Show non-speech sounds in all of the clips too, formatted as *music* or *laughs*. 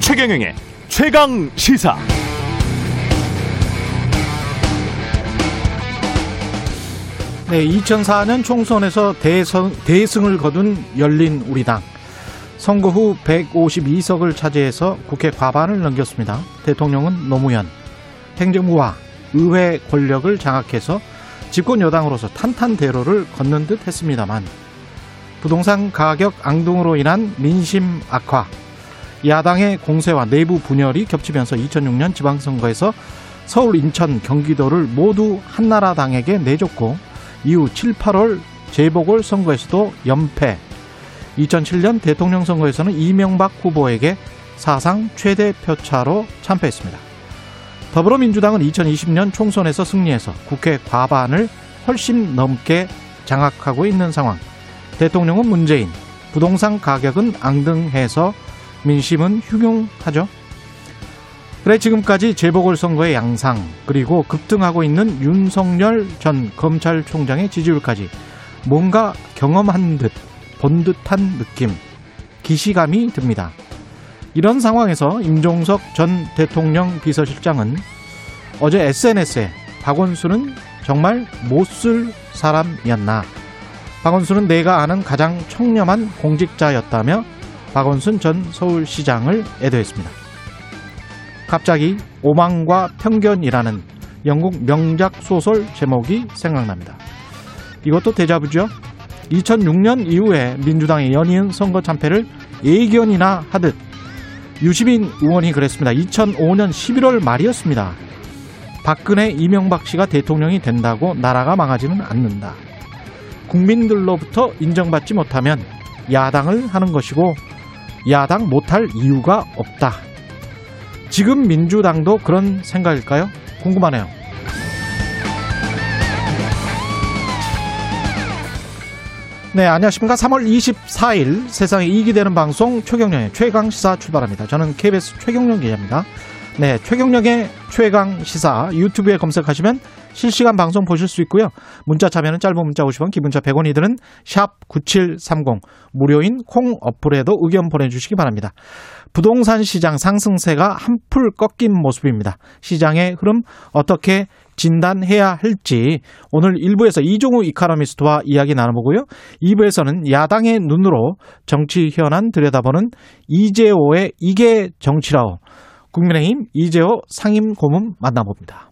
최경영의 최강 시사. 네, 2004년 총선에서 대선, 대승을 거둔 열린 우리당. 선거 후 152석을 차지해서 국회 과반을 넘겼습니다. 대통령은 노무현. 행정부와 의회 권력을 장악해서 집권 여당으로서 탄탄대로를 걷는 듯 했습니다만 부동산 가격 앙등으로 인한 민심 악화, 야당의 공세와 내부 분열이 겹치면서 2006년 지방선거에서 서울, 인천, 경기도를 모두 한나라당에게 내줬고 이후 7, 8월 재보궐 선거에서도 연패. 2007년 대통령 선거에서는 이명박 후보에게 사상 최대 표차로 참패했습니다. 더불어민주당은 2020년 총선에서 승리해서 국회 과반을 훨씬 넘게 장악하고 있는 상황. 대통령은 문재인, 부동산 가격은 앙등해서 민심은 흉흉하죠. 그래 지금까지 재보궐선거의 양상 그리고 급등하고 있는 윤석열 전 검찰총장의 지지율까지 뭔가 경험한 듯 본 듯한 느낌 기시감이 듭니다. 이런 상황에서 임종석 전 대통령 비서실장은 어제 SNS에 박원순은 정말 못 쓸 사람이었나 박원순은 내가 아는 가장 청렴한 공직자였다며 박원순 전 서울시장을 애도했습니다. 갑자기 오만과 편견이라는 영국 명작 소설 제목이 생각납니다. 이것도 대자부죠. 2006년 이후에 민주당의 연이은 선거 참패를 예견이나 하듯 유시민 의원이 그랬습니다. 2005년 11월 말이었습니다. 박근혜 이명박 씨가 대통령이 된다고 나라가 망하지는 않는다. 국민들로부터 인정받지 못하면 야당을 하는 것이고 야당 못할 이유가 없다. 지금 민주당도 그런 생각일까요? 궁금하네요. 네, 안녕하십니까. 3월 24일 세상에 이익이 되는 방송 최경령의 최강 시사 출발합니다. 저는 KBS 최경령 기자입니다. 네, 최경령의 최강 시사 유튜브에 검색하시면 실시간 방송 보실 수 있고요. 문자 참여는 짧은 문자 50원, 기본자 100원이 드는 샵 9730 무료인 콩 어플에도 의견 보내주시기 바랍니다. 부동산 시장 상승세가 한풀 꺾인 모습입니다. 시장의 흐름 어떻게 진단해야 할지 오늘 1부에서 이종우 이카노미스트와 이야기 나눠보고요. 2부에서는 야당의 눈으로 정치 현안 들여다보는 이재오의 이게 정치라오 국민의힘 이재오 상임 고문 만나봅니다.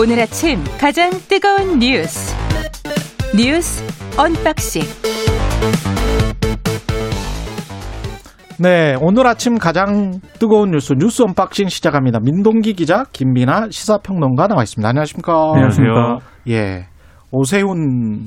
오늘 아침 가장 뜨거운 뉴스 뉴스 unboxing 네, 오늘 아침 가장 뜨거운 뉴스 뉴스 unboxing 시작합니다. 민동기 기자, 김민아 시사평론가 나와 있습니다. 안녕하십니까? 안녕하세요. 예, 오세훈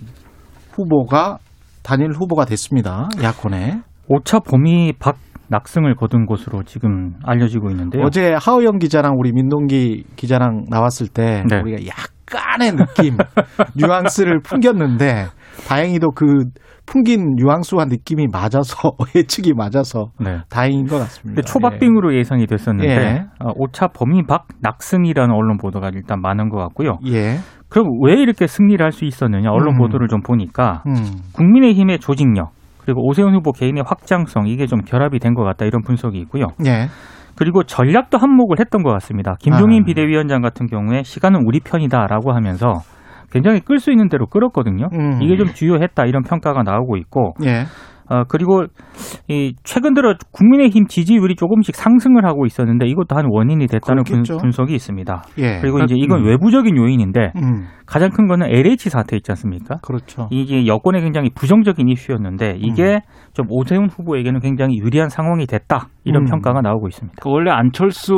후보가 단일 후보가 됐습니다. 야권에. 5차 범위 박 낙승을 거둔 것으로 지금 알려지고 있는데요. 어제 하우영 기자랑 우리 민동기 기자랑 나왔을 때 네. 우리가 약간의 느낌, *laughs* 뉘앙스를 풍겼는데 다행히도 그 풍긴 뉘앙스와 느낌이 맞아서 *laughs* 예측이 맞아서 네. 다행인 것 같습니다. 근데 초박빙으로 예 상이 됐었는데 예. 어, 5차 범위 박 낙승이라는 언론 보도가 일단 많은 것 같고요. 예. 예. 그럼 왜 이렇게 승리를 할 수 있었느냐 언론 음. 보도를 좀 보니까 음. 국민의힘의 조직력 그리고 오세훈 후보 개인의 확장성 이게 좀 결합이 된 것 같다 이런 분석이 있고요. 예. 그리고 전략도 한몫을 했던 것 같습니다. 김종인 아. 비대위원장 같은 경우에 시간은 우리 편이다라고 하면서 굉장히 끌 수 있는 대로 끌었거든요. 음. 이게 좀 주요했다 이런 평가가 나오고 있고 예. 어, 그리고 이 최근 들어 국민의힘 지지율이 조금씩 상승을 하고 있었는데 이것도 한 원인이 됐다는 분, 그렇겠죠. 분석이 있습니다. 예. 그리고 이제 이건 음. 외부적인 요인인데 음. 가장 큰 거는 LH 사태 있지 않습니까? 그렇죠. 이게 여권에 굉장히 부정적인 이슈였는데 이게 좀 오세훈 후보에게는 굉장히 유리한 상황이 됐다 이런 음. 평가가 나오고 있습니다. 그 원래 안철수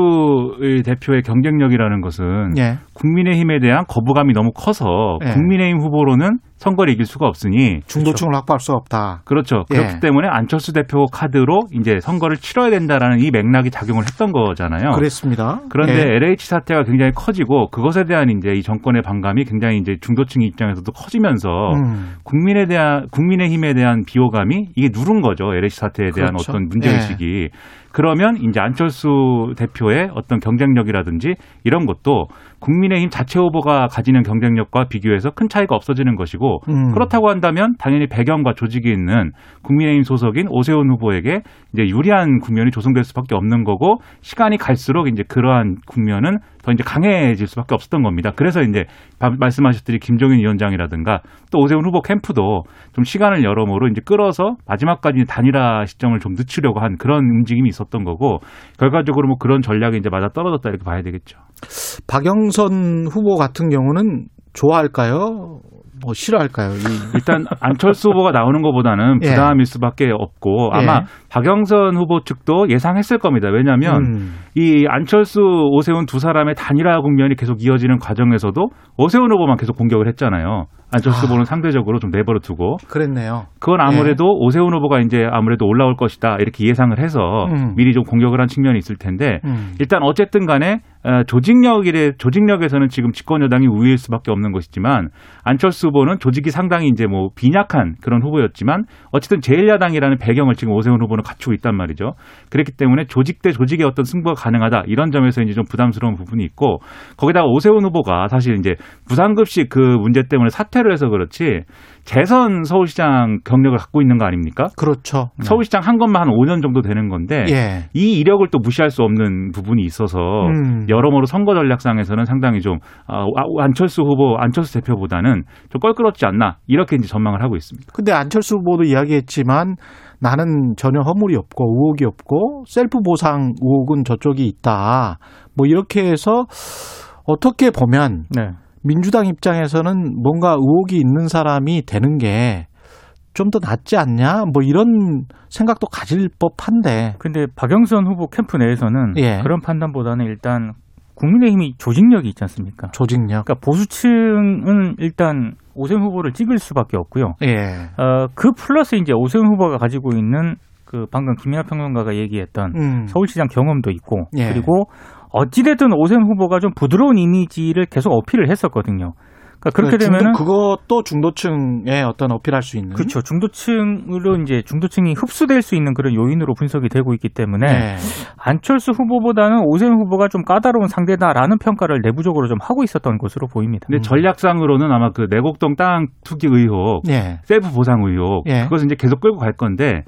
대표의 경쟁력이라는 것은 예. 국민의힘에 대한 거부감이 너무 커서 예. 국민의힘 후보로는 선거를 이길 수가 없으니 중도층을 확보할 수 없다. 그렇죠. 예. 그렇기 때문에 안철수 대표 카드로 이제 선거를 치러야 된다라는 이 맥락이 작용을 했던 거잖아요. 그랬습니다. 그런데 예. LH 사태가 굉장히 커지고 그것에 대한 이제 이 정권의 반감이 굉장히 이제 중도층 입장에서도 커지면서 음. 국민에 대한 국민의 힘에 대한 비호감이 이게 누른 거죠. LH 사태에 대한 그렇죠. 어떤 문제 의식이. 그러면 이제 안철수 대표의 어떤 경쟁력이라든지 이런 것도 국민의힘 자체 후보가 가지는 경쟁력과 비교해서 큰 차이가 없어지는 것이고 음. 그렇다고 한다면 당연히 배경과 조직이 있는 국민의힘 소속인 오세훈 후보에게 이제 유리한 국면이 조성될 수밖에 없는 거고 시간이 갈수록 이제 그러한 국면은 더 이제 강해질 수밖에 없었던 겁니다. 그래서 이제 바- 말씀하셨듯이 김종인 위원장이라든가 또 오세훈 후보 캠프도 좀 시간을 여러모로 이제 끌어서 마지막까지 단일화 시점을 좀 늦추려고 한 그런 움직임이 있었던 거고 결과적으로 뭐 그런 전략이 이제 맞아 떨어졌다 이렇게 봐야 되겠죠. 박영 선 후보 같은 경우는 좋아할까요? 뭐 싫어할까요? 이- *laughs* 일단 안철수 후보가 나오는 것보다는 예. 부담일 수밖에 없고 아마 예. 박영선 후보 측도 예상했을 겁니다. 왜냐하면 음. 이 안철수 오세훈 두 사람의 단일화 국면이 계속 이어지는 과정에서도 오세훈 후보만 계속 공격을 했잖아요. 안철수 아. 후보는 상대적으로 좀 내버려 두고 그랬네요. 그건 아무래도 오세훈 후보가 이제 아무래도 올라올 것이다 이렇게 예상을 해서 음. 미리 좀 공격을 한 측면이 있을 텐데 음. 일단 어쨌든 간에 어, 조직력이래 조직력에서는 지금 집권 여당이 우위일 수밖에 없는 것이지만 안철수 후보는 조직이 상당히 이제 뭐 빈약한 그런 후보였지만 어쨌든 제1야당이라는 배경을 지금 오세훈 후보는 갖추고 있단 말이죠. 그렇기 때문에 조직 대 조직의 어떤 승부가 가능하다 이런 점에서 이제 좀 부담스러운 부분이 있고 거기다가 오세훈 후보가 사실 이제 부산급식 그 문제 때문에 사퇴 를 해서 그렇지 재선 서울시장 경력을 갖고 있는 거 아닙니까? 그렇죠. 서울시장 한 것만 한 5년 정도 되는 건데 예. 이 이력을 또 무시할 수 없는 부분이 있어서 음. 여러모로 선거 전략상에서는 상당히 좀 아, 안철수 후보, 안철수 대표보다는 좀 껄끄럽지 않나 이렇게 이제 전망을 하고 있습니다. 근데 안철수 후보도 이야기했지만 나는 전혀 허물이 없고 의혹이 없고 셀프 보상 의혹은 저쪽이 있다. 뭐 이렇게 해서 어떻게 보면 네. 민주당 입장에서는 뭔가 의혹이 있는 사람이 되는 게 좀 더 낫지 않냐? 뭐 이런 생각도 가질 법한데. 근데 박영선 후보 캠프 내에서는 예. 그런 판단보다는 일단 국민의힘이 조직력이 있지 않습니까? 조직력. 그러니까 보수층은 일단 오세훈 후보를 찍을 수밖에 없고요. 예. 어, 그 플러스 이제 오세훈 후보가 가지고 있는 그 방금 김민하 평론가가 얘기했던 음. 서울시장 경험도 있고 예. 그리고 어찌됐든 오세훈 후보가 좀 부드러운 이미지를 계속 어필을 했었거든요. 그러니까 그렇게 중도- 되면은 그것도 중도층에 어떤 어필할 수 있는. 그렇죠. 중도층으로 이제 중도층이 흡수될 수 있는 그런 요인으로 분석이 되고 있기 때문에 네. 안철수 후보보다는 오세훈 후보가 좀 까다로운 상대다라는 평가를 내부적으로 좀 하고 있었던 것으로 보입니다. 근데 전략상으로는 아마 그 내곡동 땅 투기 의혹, 예. 셀프 보상 의혹 예. 그것은 이제 계속 끌고 갈 건데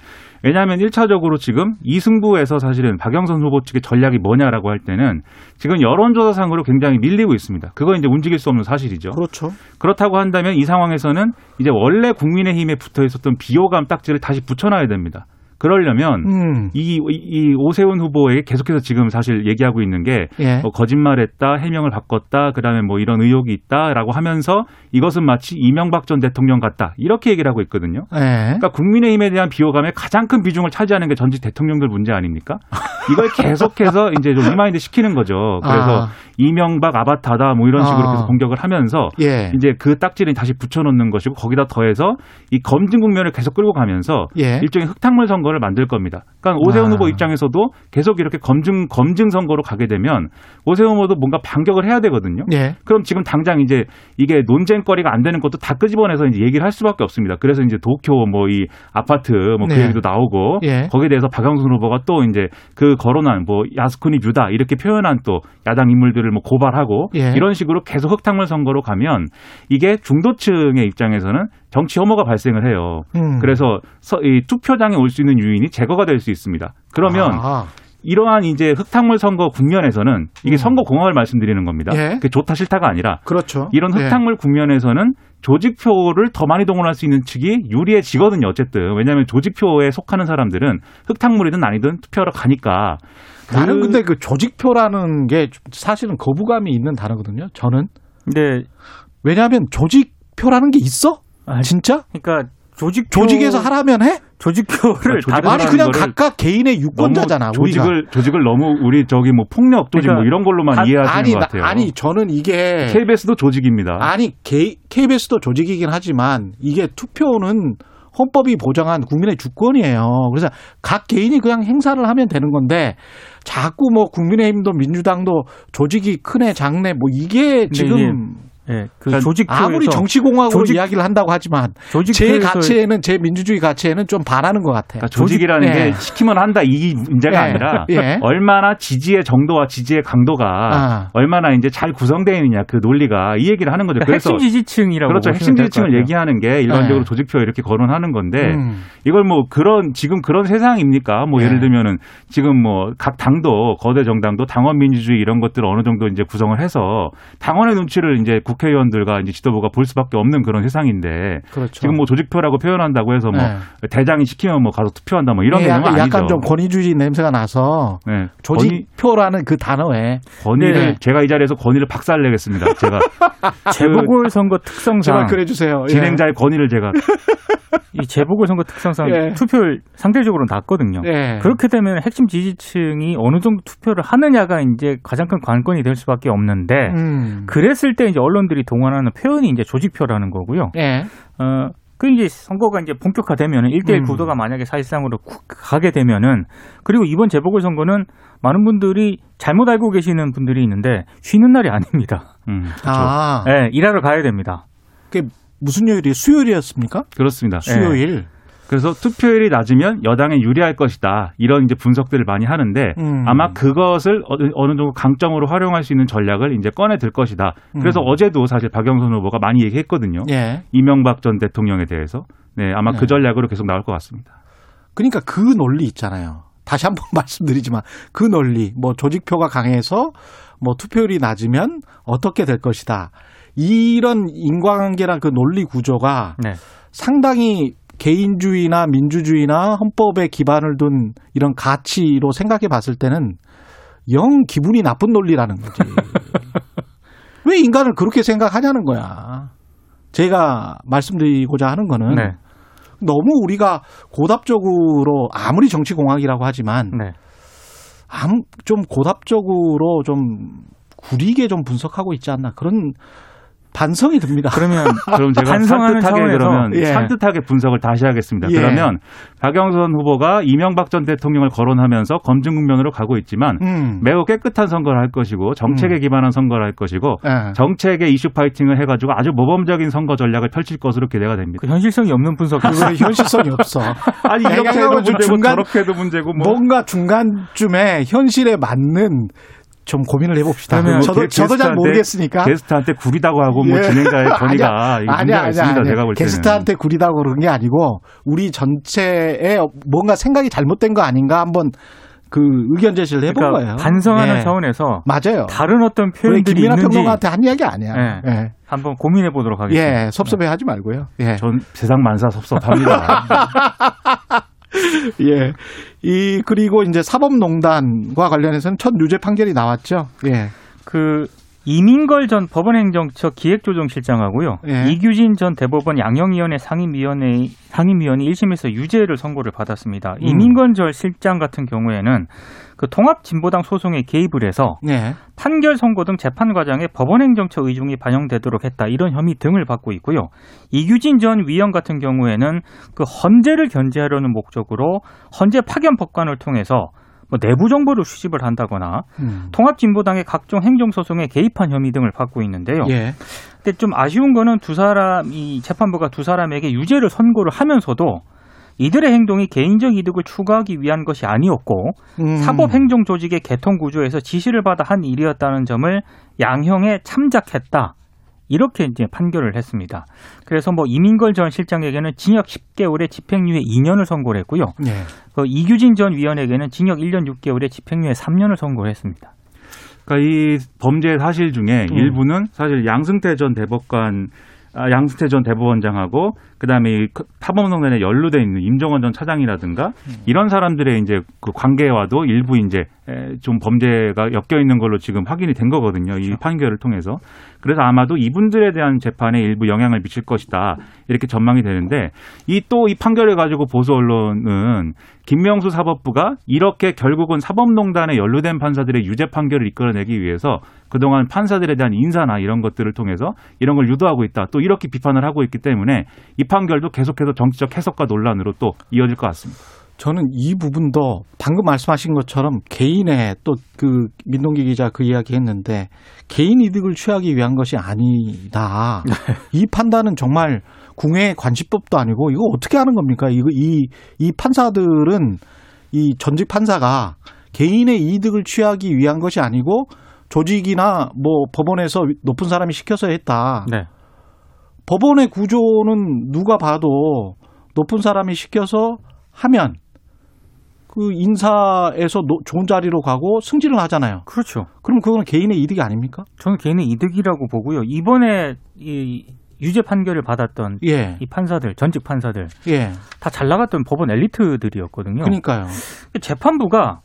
왜냐하면 1차적으로 지금 이 승부에서 사실은 박영선 후보 측의 전략이 뭐냐라고 할 때는 지금 여론조사상으로 굉장히 밀리고 있습니다. 그거 이제 움직일 수 없는 사실이죠. 그렇죠. 그렇다고 한다면 이 상황에서는 이제 원래 국민의힘에 붙어 있었던 비호감 딱지를 다시 붙여놔야 됩니다. 그러려면 음. 이, 이 오세훈 후보에게 계속해서 지금 사실 얘기하고 있는 게 예. 뭐 거짓말했다, 해명을 바꿨다, 그다음에 뭐 이런 의혹이 있다라고 하면서 이것은 마치 이명박 전 대통령 같다 이렇게 얘기를 하고 있거든요. 예. 그러니까 국민의힘에 대한 비호감의 가장 큰 비중을 차지하는 게 전직 대통령들 문제 아닙니까? *laughs* 이걸 계속해서 이제 좀 remind 시키는 거죠. 그래서 아. 이명박 아바타다 뭐 이런 식으로 아. 계속 공격을 하면서 예. 이제 그 딱지를 다시 붙여놓는 것이고 거기다 더해서 이 검증 국면을 계속 끌고 가면서 예. 일종의 흑탕물 선거를 만들 겁니다. 그러니까 오세훈 아. 후보 입장에서도 계속 이렇게 검증 검증 선거로 가게 되면 오세훈 후보도 뭔가 반격을 해야 되거든요. 예. 그럼 지금 당장 이제 이게 논쟁거리가 안 되는 것도 다 끄집어내서 이제 얘기를 할 수밖에 없습니다. 그래서 이제 도쿄 뭐 이 아파트 뭐그 네. 얘기도 나오고 예. 거기에 대해서 박영선 후보가 또 이제 그 거론한 뭐 야스쿠니 뷰다 이렇게 표현한 또 야당 인물들을 뭐 고발하고 예. 이런 식으로 계속 흑탕물 선거로 가면 이게 중도층의 입장에서는 정치 혐오가 발생을 해요. 음. 그래서 서- 이 투표장에 올 수 있는 유인이 제거가 될 수 있습니다. 그러면 아. 이러한 이제 흑탕물 선거 국면에서는 이게 음. 선거 공학을 말씀드리는 겁니다. 예. 그게 좋다 싫다가 아니라 그렇죠. 이런 예. 흑탕물 국면에서는 조직표를 더 많이 동원할 수 있는 측이 유리해지거든요. 어쨌든 왜냐하면 조직표에 속하는 사람들은 흑탕물이든 아니든 투표하러 가니까. 나는 그- 근데 그 조직표라는 게 사실은 거부감이 있는 단어거든요. 저는 근데 왜냐하면 조직표라는 게 있어? 아, 진짜? 그러니까 조직 조직에서 하라면 해? 조직표를 조직을 다른 아니 그냥 각각 개인의 유권자잖아. 너무 우리가. 조직을 조직을 너무 우리 저기 뭐 폭력 조직 그러니까 뭐 이런 걸로만 아, 이해하시는 아니 것 나- 같아요. 아니 저는 이게 KBS도 조직입니다. 아니 개- KBS도 조직이긴 하지만 이게 투표는 헌법이 보장한 국민의 주권이에요. 그래서 각 개인이 그냥 행사를 하면 되는 건데 자꾸 뭐 국민의힘도 민주당도 조직이 크네 작네 뭐 이게 지금 예, 그 그러니까 조직표에서 아무리 정치공학으로 조직- 이야기를 한다고 하지만 제 가치에는 제 민주주의 가치에는 좀 반하는 것 같아요. 그러니까 조직이라는 조직- 게 예. 시키면 한다 이 문제가 예. 아니라 *laughs* 예. 얼마나 지지의 정도와 지지의 강도가 아. 얼마나 이제 잘 구성되어 있느냐 그 논리가 이 얘기를 하는 거죠. 그러니까 그래서 핵심 지지층이라고 그렇죠. 핵심 지지층을. 얘기하는 게 일반적으로 네. 조직표 이렇게 거론하는 건데 음. 이걸 뭐 그런 지금 그런 세상입니까? 뭐 네. 예를 들면은 지금 뭐 각 당도 거대 정당도 당원 민주주의 이런 것들을 어느 정도 이제 구성을 해서 당원의 눈치를 이제 국 회의원들과 이제 지도부가 볼 수밖에 없는 그런 세상인데 그렇죠. 지금 뭐 조직표라고 표현한다고 해서 뭐 네. 대장이 시키면 뭐 가서 투표한다 뭐 이런 예, 개념은 약간, 아니죠. 약간 좀 권위주의 냄새가 나서 네. 권위, 조직표라는 그 단어에 권위를 네. 제가 이 자리에서 권위를 박살내겠습니다. 제가 *laughs* 재보궐 선거 특성상 제발 그래 주세요. 예. 진행자의 권위를 제가 *laughs* 이 재보궐 선거 특성상 예. 투표율 상대적으로 낮거든요. 예. 그렇게 되면 핵심 지지층이 어느 정도 투표를 하느냐가 이제 가장 큰 관건이 될 수밖에 없는데 음. 그랬을 때 이제 언론 들이 동원하는 표현이 이제 조직표라는 거고요. 예. 어, 그 이제 선거가 이제 본격화되면은 1대1 음. 구도가 만약에 사실상으로 쿡 가게 되면은 그리고 이번 재보궐 선거는 많은 분들이 잘못 알고 계시는 분들이 있는데 쉬는 날이 아닙니다. 음, 그렇죠. 아, 예, 일하러 가야 됩니다. 그게 무슨 요일이 수요일이었습니까? 그렇습니다. 수요일. 그래서 투표율이 낮으면 여당에 유리할 것이다. 이런 이제 분석들을 많이 하는데 음. 아마 그것을 어느, 어느 정도 강점으로 활용할 수 있는 전략을 이제 꺼내 들 것이다. 그래서 음. 어제도 사실 박영선 후보가 많이 얘기했거든요. 예. 이명박 전 대통령에 대해서. 네, 아마 네. 그 전략으로 계속 나올 것 같습니다. 그러니까 그 논리 있잖아요. 다시 한번 *laughs* 말씀드리지만 그 논리, 뭐 조직표가 강해서 뭐 투표율이 낮으면 어떻게 될 것이다. 이런 인과관계랑 그 논리 구조가 네. 상당히 개인주의나 민주주의나 헌법에 기반을 둔 이런 가치로 생각해 봤을 때는 영 기분이 나쁜 논리라는 거지. *laughs* 왜 인간을 그렇게 생각하냐는 거야. 제가 말씀드리고자 하는 거는 네. 너무 우리가 고답적으로 아무리 정치공학이라고 하지만 네. 좀 고답적으로 좀 구리게 좀 분석하고 있지 않나 그런 반성이 듭니다. 그러면 *laughs* 그럼 제가 산뜻하게 그러면 예. 산뜻하게 분석을 다시 하겠습니다. 예. 그러면 박영선 후보가 이명박 전 대통령을 거론하면서 검증 국면으로 가고 있지만 음. 매우 깨끗한 선거를 할 것이고 정책에 음. 기반한 선거를 할 것이고 예. 정책의 이슈 파이팅을 해가지고 아주 모범적인 선거 전략을 펼칠 것으로 기대가 됩니다. 그 현실성이 없는 분석. *laughs* 현실성이 없어. *laughs* 아니 이렇게 해도 좀 문제고 중간- 저렇게 해도 문제고 뭐 뭔가 중간쯤에 현실에 맞는 좀 고민을 해봅시다. 그러면 저도 게- 저도 잘 모르겠으니까. 게스트한테 구리다고 하고 뭐 예. 진행자의 *laughs* 권위가 이게 문제가 있습니다. 제가 볼 때는. 게스트한테 구리다고 그런 게 아니고 우리 전체에 뭔가 생각이 잘못된 거 아닌가 한번 그 의견 제시를 해본 그러니까 거예요. 반성하는 예. 차원에서 맞아요. 다른 어떤 표현들이 김민아 있는지 평론가한테 한 이야기 아니야. 예. 예. 한번 고민해 보도록 하겠습니다. 예, 섭섭해하지 말고요. 예. 전 세상 만사 섭섭합니다. *laughs* *laughs* 예. 이 그리고 이제 사법농단과 관련해서는 첫 유죄 판결이 나왔죠. 예. 그 이민걸 전 법원행정처 기획조정실장하고요. 예. 이규진 전 대법원 양형위원회 상임위원회 상임위원이 1심에서 유죄를 선고를 받았습니다. 음. 이민걸 전 실장 같은 경우에는 그 통합진보당 소송에 개입을 해서 예. 판결 선고 등 재판 과정에 법원 행정처 의중이 반영되도록 했다 이런 혐의 등을 받고 있고요. 이규진 전 위원 같은 경우에는 그 헌재를 견제하려는 목적으로 헌재 파견 법관을 통해서 뭐 내부 정보를 수집을 한다거나 음. 통합진보당의 각종 행정소송에 개입한 혐의 등을 받고 있는데요. 예. 근데 좀 아쉬운 거는 두 사람, 이 재판부가 두 사람에게 유죄를 선고를 하면서도 이들의 행동이 개인적 이득을 추구하기 위한 것이 아니었고 음. 사법행정 조직의 개통 구조에서 지시를 받아 한 일이었다는 점을 양형에 참작했다. 이렇게 이제 판결을 했습니다. 그래서 뭐 이민걸 전 실장에게는 징역 10개월에 집행유예 2년을 선고를 했고요. 예. 그 이규진 전 위원에게는 징역 1년 6개월에 집행유예 3년을 선고를 했습니다. 그러니까 이 범죄 사실 중에 음. 일부는 사실 양승태 전 대법관 아, 양승태 전 대법원장하고 그다음에 이 파범농단에 연루돼 있는 임종원 전 차장이라든가 음. 이런 사람들의 이제 그 관계와도 일부 이제 에, 좀 범죄가 엮여 있는 걸로 지금 확인이 된 거거든요. 이 판결을 통해서. 그래서 아마도 이분들에 대한 재판에 일부 영향을 미칠 것이다. 이렇게 전망이 되는데 이또이 판결을 가지고 보수 언론은 김명수 사법부가 이렇게 결국은 사법농단에 연루된 판사들의 유죄 판결을 이끌어내기 위해서 그동안 판사들에 대한 인사나 이런 것들을 통해서 이런 걸 유도하고 있다. 또 이렇게 비판을 하고 있기 때문에 이 판결도 계속해서 정치적 해석과 논란으로 또 이어질 것 같습니다. 저는 이 부분도 방금 말씀하신 것처럼 개인의 또 그 민동기 기자 그 이야기 했는데 개인 이득을 취하기 위한 것이 아니다. *laughs* 이 판단은 정말 궁예 관시법도 아니고 이거 어떻게 하는 겁니까? 이거 이, 이 판사들은 이 전직 판사가 개인의 이득을 취하기 위한 것이 아니고 조직이나 뭐 법원에서 높은 사람이 시켜서 했다. 네. 법원의 구조는 누가 봐도 높은 사람이 시켜서 하면 그 인사에서 노- 좋은 자리로 가고 승진을 하잖아요. 그렇죠. 그럼 그거는 개인의 이득이 아닙니까? 저는 개인의 이득이라고 보고요. 이번에 이 유죄 판결을 받았던 예. 이 판사들, 전직 판사들 예. 다잘 나갔던 법원 엘리트들이었거든요. 그러니까요. 재판부가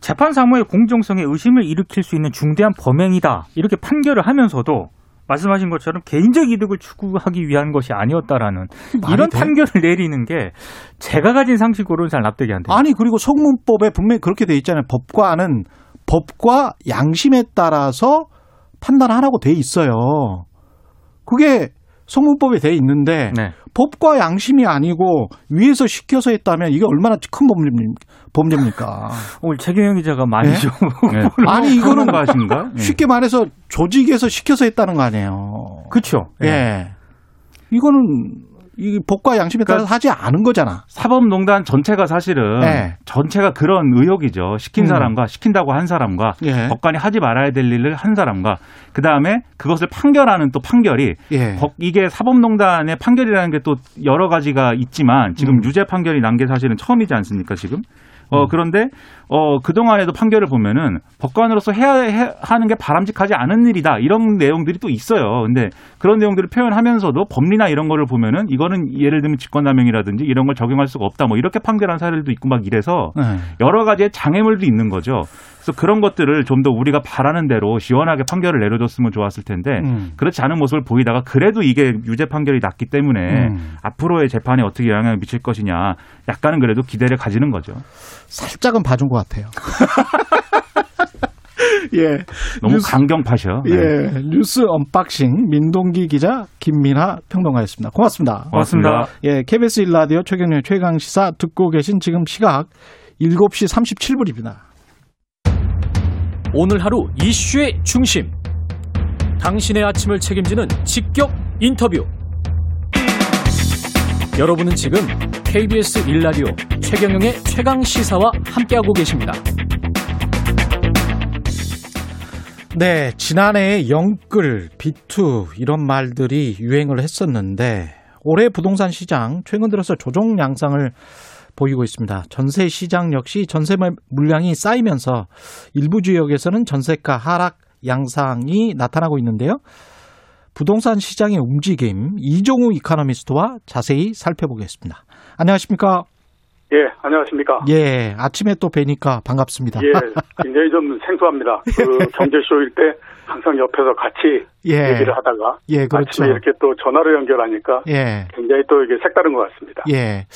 재판 사무의 공정성에 의심을 일으킬 수 있는 중대한 범행이다 이렇게 판결을 하면서도 말씀하신 것처럼 개인적 이득을 추구하기 위한 것이 아니었다라는 이런 돼? 판결을 내리는 게 제가 가진 상식으로는 잘 납득이 안 돼요. 아니 그리고 성문법에 분명히 그렇게 돼 있잖아요. 법과는 법과 양심에 따라서 판단하라고 돼 있어요. 그게 성문법에 돼 있는데 네. 법과 양심이 아니고 위에서 시켜서 했다면 이게 얼마나 큰 범죄입니까? 범죄입니까? 오늘 최경영 기자가 많이 네? 좀 네. *laughs* 아니 이거는 가신가? *laughs* 쉽게 말해서 조직에서 시켜서 했다는 거 아니에요. 그렇죠. 예. 이거는 이 법과 양심에 따라서 그러니까 하지 않은 거잖아. 사법농단 전체가 사실은 네. 전체가 그런 의혹이죠. 시킨 음. 사람과 시킨다고 한 사람과 예. 법관이 하지 말아야 될 일을 한 사람과 그 다음에 그것을 판결하는 또 판결이 예. 법- 이게 사법농단의 판결이라는 게 또 여러 가지가 있지만 지금 음. 유죄 판결이 난 게 사실은 처음이지 않습니까 지금? 어 그런데 어 그동안에도 판결을 보면은 법관으로서 해야 해, 하는 게 바람직하지 않은 일이다 이런 내용들이 또 있어요. 근데 그런 내용들을 표현하면서도 법리나 이런 거를 보면은 이거는 예를 들면 직권남용이라든지 이런 걸 적용할 수가 없다 뭐 이렇게 판결한 사례들도 있고 막 이래서 네. 여러 가지의 장애물도 있는 거죠. 그래서 그런 것들을 좀 더 우리가 바라는 대로 시원하게 판결을 내려줬으면 좋았을 텐데 음. 그렇지 않은 모습을 보이다가 그래도 이게 유죄 판결이 났기 때문에 음. 앞으로의 재판에 어떻게 영향을 미칠 것이냐 약간은 그래도 기대를 가지는 거죠. 살짝은 봐준 것 같아요. *laughs* 예. 너무 뉴스- 강경파셔. 네. 예. 뉴스 unboxing 민동기 기자 김민아 평론가였습니다. 고맙습니다. 고맙습니다. 예. KBS 1라디오 최경영의 최강 시사 듣고 계신 지금 시각 7시 37분입니다. 오늘 하루 이슈의 중심. 당신의 아침을 책임지는 직격 인터뷰. 여러분은 지금 KBS 1라디오 최경영의 최강 시사와 함께하고 계십니다. 네, 지난해에 영끌, 비투 이런 말들이 유행을 했었는데 올해 부동산 시장 최근 들어서 조정 양상을 보이고 있습니다. 전세 시장 역시 전세 물량이 쌓이면서 일부 지역에서는 전세가 하락 양상이 나타나고 있는데요. 부동산 시장의 움직임 이종우 이카노미스트와 자세히 살펴보겠습니다. 안녕하십니까? 예, 안녕하십니까. 예, 아침에 또 뵈니까 반갑습니다. 예, 굉장히 좀 생소합니다. 그 경제쇼일 때 항상 옆에서 같이 예. 얘기를 하다가 예, 그렇죠. 아침에 이렇게 또 전화로 연결하니까 예. 굉장히 또 이게 색다른 것 같습니다. 예.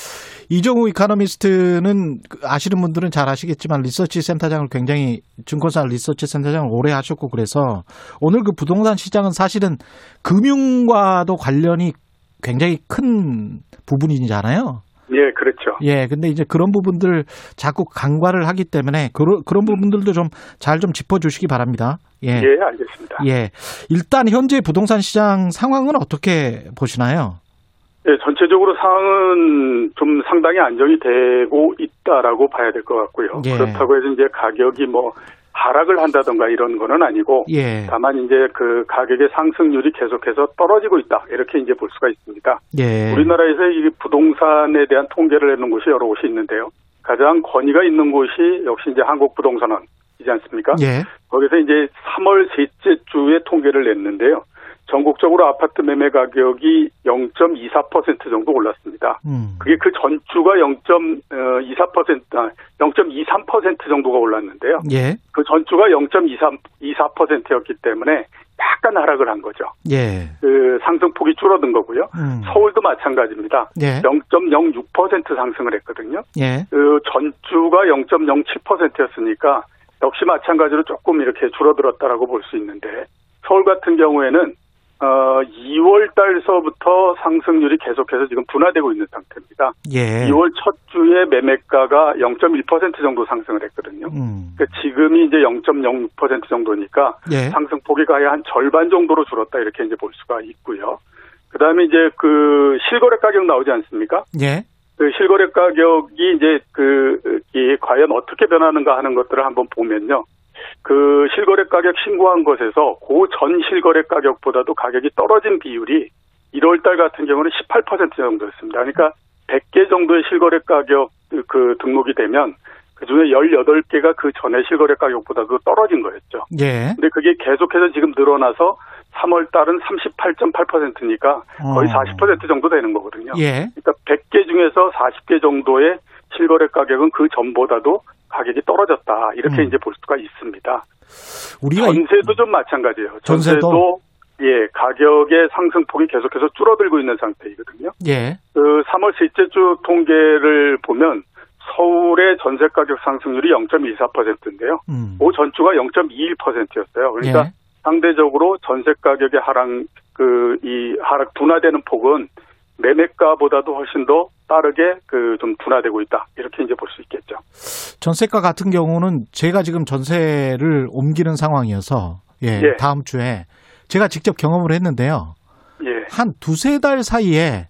이정우 이카노미스트는 그 아시는 분들은 잘 아시겠지만 리서치 센터장을 굉장히 증권사 리서치 센터장을 오래 하셨고 그래서 오늘 그 부동산 시장은 사실은 금융과도 관련이 굉장히 큰 부분이잖아요. 예, 그렇죠. 예, 근데 이제 그런 부분들 자꾸 간과를 하기 때문에 그런 그런 부분들도 좀 잘좀 짚어주시기 바랍니다. 예, 예, 알겠습니다. 예. 일단 현재 부동산 시장 상황은 어떻게 보시나요? 예, 전체적으로 상황은 좀 상당히 안정이 되고 있다라고 봐야 될 것 같고요. 예. 그렇다고 해서 이제 가격이 뭐 하락을 한다던가 이런 거는 아니고 예, 다만 이제 그 가격의 상승률이 계속해서 떨어지고 있다 이렇게 이제 볼 수가 있습니다. 예, 우리나라에서 이 부동산에 대한 통계를 내는 곳이 여러 곳이 있는데요. 가장 권위가 있는 곳이 역시 이제 한국부동산원이지 않습니까? 예, 거기서 이제 3월 셋째 주에 통계를 냈는데요. 전국적으로 아파트 매매 가격이 0.24% 정도 올랐습니다. 음. 그게 그 전주가 0.24%, 아, 0.23% 정도가 올랐는데요. 예. 그 전주가 0.23, 24%였기 때문에 약간 하락을 한 거죠. 예. 그 상승폭이 줄어든 거고요. 음. 서울도 마찬가지입니다. 예. 0.06% 상승을 했거든요. 예. 그 전주가 0.07%였으니까 역시 마찬가지로 조금 이렇게 줄어들었다라고 볼 수 있는데 서울 같은 경우에는 어 2월 달서부터 상승률이 계속해서 지금 둔화되고 있는 상태입니다. 예. 2월 첫 주에 매매가가 0.1% 정도 상승을 했거든요. 음. 그러니까 지금이 이제 0.06% 정도니까 예. 상승 폭이 가야 한 절반 정도로 줄었다 이렇게 이제 볼 수가 있고요. 그다음에 이제 그 실거래 가격 나오지 않습니까? 예. 그 실거래 가격이 이제 그, 이 과연 어떻게 변하는가 하는 것들을 한번 보면요. 그 실거래 가격 신고한 것에서 그전 실거래 가격보다도 가격이 떨어진 비율이 1월 달 같은 경우는 18% 정도였습니다. 그러니까 100개 정도의 실거래 가격 그- 그 등록이 되면 그 중에 18개가 그 전에 실거래 가격보다도 떨어진 거였죠. 예. 근데 그게 계속해서 지금 늘어나서 3월 달은 38.8%니까 거의 어. 40% 정도 되는 거거든요. 예. 그러니까 100개 중에서 40개 정도의 실거래 가격은 그 전보다도 가격이 떨어졌다. 이렇게 음. 이제 볼 수가 있습니다. 우리가 이- 전세도 좀 마찬가지예요. 전세도? 전세도 예, 가격의 상승폭이 계속해서 줄어들고 있는 상태이거든요. 예. 그 3월 셋째 주 통계를 보면 서울의 전세 가격 상승률이 0.24%인데요. 음. 그 전주가 0.21%였어요. 그러니까 예. 상대적으로 전세 가격의 하락 그 이 하락 둔화되는 폭은 매매가보다도 훨씬 더 빠르게 그 좀 둔화되고 있다 이렇게 이제 볼 수 있겠죠. 전세가 같은 경우는 제가 지금 전세를 옮기는 상황이어서 예, 예. 다음 주에 제가 직접 경험을 했는데요. 예, 한 두세 달 사이에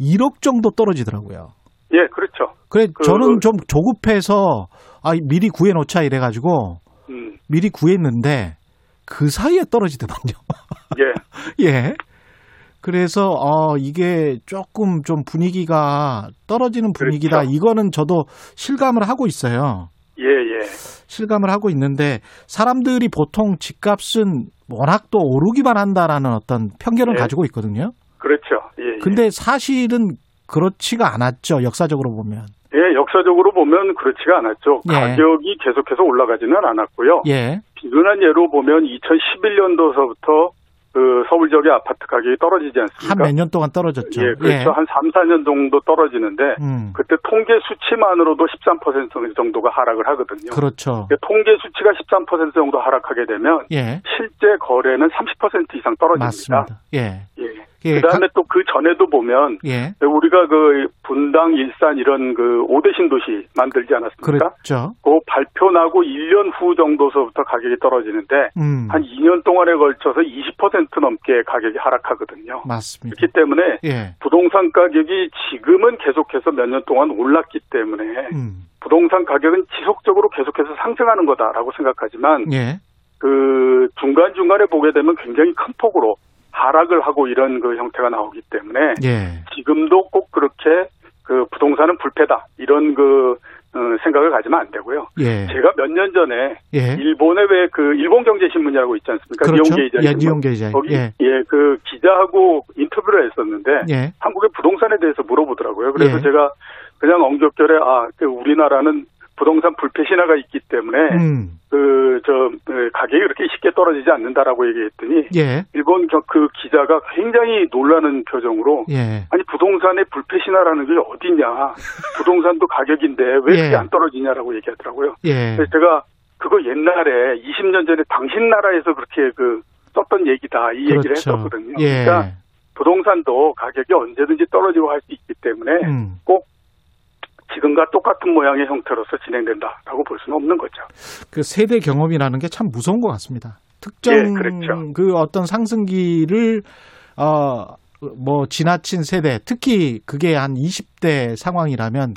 1억 정도 떨어지더라고요. 예, 그렇죠. 그래 그- 저는 좀 조급해서 아 미리 구해 놓자 이래 가지고 음, 미리 구했는데 그 사이에 떨어지더만요. 예, *laughs* 예. 그래서 어 이게 조금 좀 분위기가 떨어지는 분위기다. 그렇죠. 이거는 저도 실감을 하고 있어요. 예, 예, 실감을 하고 있는데 사람들이 보통 집값은 워낙 또 오르기만 한다라는 어떤 편견을 예. 가지고 있거든요. 그렇죠. 예, 예. 근데 사실은 그렇지가 않았죠. 역사적으로 보면. 예, 역사적으로 보면 그렇지가 않았죠. 예. 가격이 계속해서 올라가지는 않았고요. 예. 비근한 예로 보면 2011년도서부터 그 서울 지역의 아파트 가격이 떨어지지 않습니까? 한 몇 년 동안 떨어졌죠. 예, 그렇죠. 한 3, 4년 정도 떨어지는데 음. 그때 통계 수치만으로도 13% 정도가 하락을 하거든요. 그렇죠. 그 통계 수치가 13% 정도 하락하게 되면 예. 실제 거래는 30% 이상 떨어집니다. 맞습니다. 예. 예. 예. 그다음에 또 그 전에도 보면 예. 우리가 그 분당, 일산 이런 그 5대 신도시 만들지 않았습니까? 그렇죠. 그 발표 나고 1년 후 정도서부터 가격이 떨어지는데 음. 한 2년 동안에 걸쳐서 20% 넘게 가격이 하락하거든요. 맞습니다. 그렇기 때문에 예. 부동산 가격이 지금은 계속해서 몇 년 동안 올랐기 때문에 음. 부동산 가격은 지속적으로 계속해서 상승하는 거다라고 생각하지만 예. 그 중간중간에 보게 되면 굉장히 큰 폭으로 하락을 하고 이런 그 형태가 나오기 때문에 예. 지금도 꼭 그렇게 그 부동산은 불패다 이런 그 어, 생각을 가지면 안 되고요. 예. 제가 몇 년 전에 예. 일본의 왜 그 일본 경제 신문이라고 있지 않습니까? 그렇죠. 니온게이자 예, 신문. 니온게이자. 거기 예. 예. 그 기자하고 인터뷰를 했었는데 예. 한국의 부동산에 대해서 물어보더라고요. 그래서 예. 제가 그냥 엉겹결에 아, 그 우리나라는 부동산 불패 신화가 있기 때문에 음. 그저 가격이 그렇게 쉽게 떨어지지 않는다라고 얘기했더니 예. 일본 겨- 그 기자가 굉장히 놀라는 표정으로 예. 아니 부동산의 불패 신화라는 게 어디냐? 부동산도 가격인데 왜 예. 그게 안 떨어지냐라고 얘기하더라고요. 예. 그래서 제가 그거 옛날에 20년 전에 당신 나라에서 그렇게 그 썼던 얘기다 이 얘기를 그렇죠. 했었거든요. 예. 그러니까 부동산도 가격이 언제든지 떨어지고 할 수 있기 때문에 음. 꼭 지금과 똑같은 모양의 형태로서 진행된다라고 볼 수는 없는 거죠. 그 세대 경험이라는 게 참 무서운 것 같습니다. 특정 예, 그렇죠. 그 어떤 상승기를 어 뭐 지나친 세대, 특히 그게 한 20대 상황이라면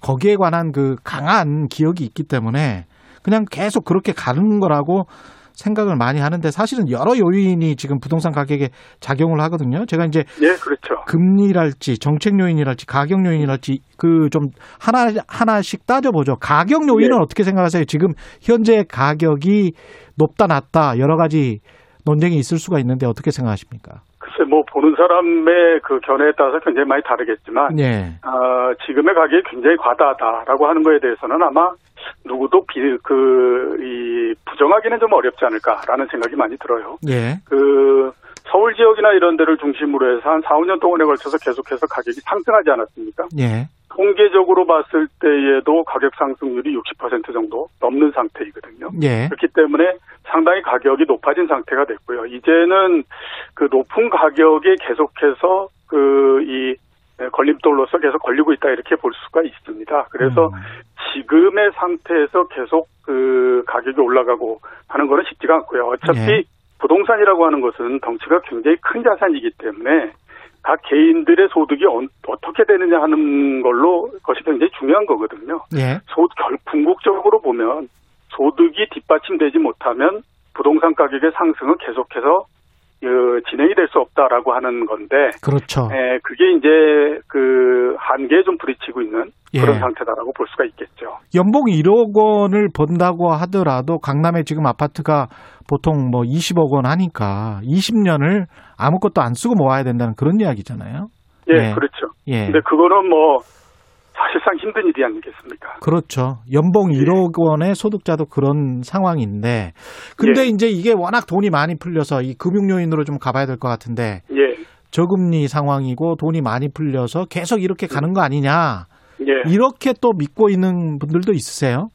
거기에 관한 그 강한 기억이 있기 때문에 그냥 계속 그렇게 가는 거라고 생각을 많이 하는데 사실은 여러 요인이 지금 부동산 가격에 작용을 하거든요. 제가 이제 예, 그렇죠. 금리랄지 정책 요인이랄지 가격 요인이랄지 그 좀 하나 하나씩 따져보죠. 가격 요인은 예. 어떻게 생각하세요? 지금 현재 가격이 높다 낮다 여러 가지 논쟁이 있을 수가 있는데 어떻게 생각하십니까? 글쎄 뭐 보는 사람의 그 견해에 따라서 굉장히 많이 다르겠지만 예. 어, 지금의 가격이 굉장히 과다하다라고 하는 거에 대해서는 아마 누구도 비, 그, 이, 부정하기는 좀 어렵지 않을까라는 생각이 많이 들어요. 예. 그, 서울 지역이나 이런 데를 중심으로 해서 한 4, 5년 동안에 걸쳐서 계속해서 가격이 상승하지 않았습니까? 예. 통계적으로 봤을 때에도 가격 상승률이 60% 정도 넘는 상태이거든요. 예. 그렇기 때문에 상당히 가격이 높아진 상태가 됐고요. 이제는 그 높은 가격에 계속해서 그 이 걸림돌로서 계속 걸리고 있다 이렇게 볼 수가 있습니다. 그래서 음. 지금의 상태에서 계속 그 가격이 올라가고 하는 거는 쉽지가 않고요. 어차피 예. 부동산이라고 하는 것은 덩치가 굉장히 큰 자산이기 때문에 각 개인들의 소득이 어, 떻게 되느냐 하는 걸로 것이 굉장히 중요한 거거든요. 예. 소, 결, 궁극적으로 보면 소득이 뒷받침되지 못하면 부동산 가격의 상승은 계속해서 어, 진행이 될 수 없다라고 하는 건데, 그렇죠. 에, 그게 이제 그 한계에 좀 부딪히고 있는 예. 그런 상태다라고 볼 수가 있겠죠. 연봉 1억 원을 번다고 하더라도 강남에 지금 아파트가 보통 뭐 20억 원 하니까 20년을 아무것도 안 쓰고 모아야 된다는 그런 이야기잖아요. 예, 예. 그렇죠. 예. 근데 그거는 뭐 사실상 힘든 일이 아니겠습니까? 그렇죠. 연봉 예. 1억 원의 소득자도 그런 상황인데, 근데 예. 이제 이게 워낙 돈이 많이 풀려서 이 금융 요인으로 좀 가봐야 될 것 같은데, 예, 저금리 상황이고 돈이 많이 풀려서 계속 이렇게 가는 거 아니냐, 예. 이렇게 또 믿고 있는 분들도 있으세요?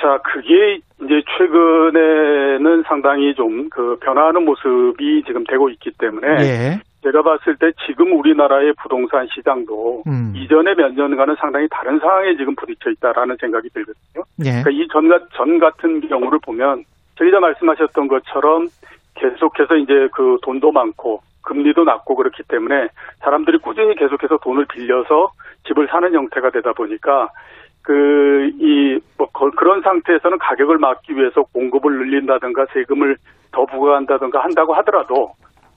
자, 그게 이제 최근에는 상당히 좀 그 변화하는 모습이 지금 되고 있기 때문에 예. 제가 봤을 때 지금 우리나라의 부동산 시장도 음. 이전의 몇 년간은 상당히 다른 상황에 지금 부딪혀 있다라는 생각이 들거든요. 예. 그러니까 이 전, 전 같은 경우를 보면 저희가 말씀하셨던 것처럼 계속해서 이제 그 돈도 많고 금리도 낮고 그렇기 때문에 사람들이 꾸준히 계속해서 돈을 빌려서 집을 사는 형태가 되다 보니까 그, 이, 뭐, 거- 그런 상태에서는 가격을 막기 위해서 공급을 늘린다든가 세금을 더 부과한다든가 한다고 하더라도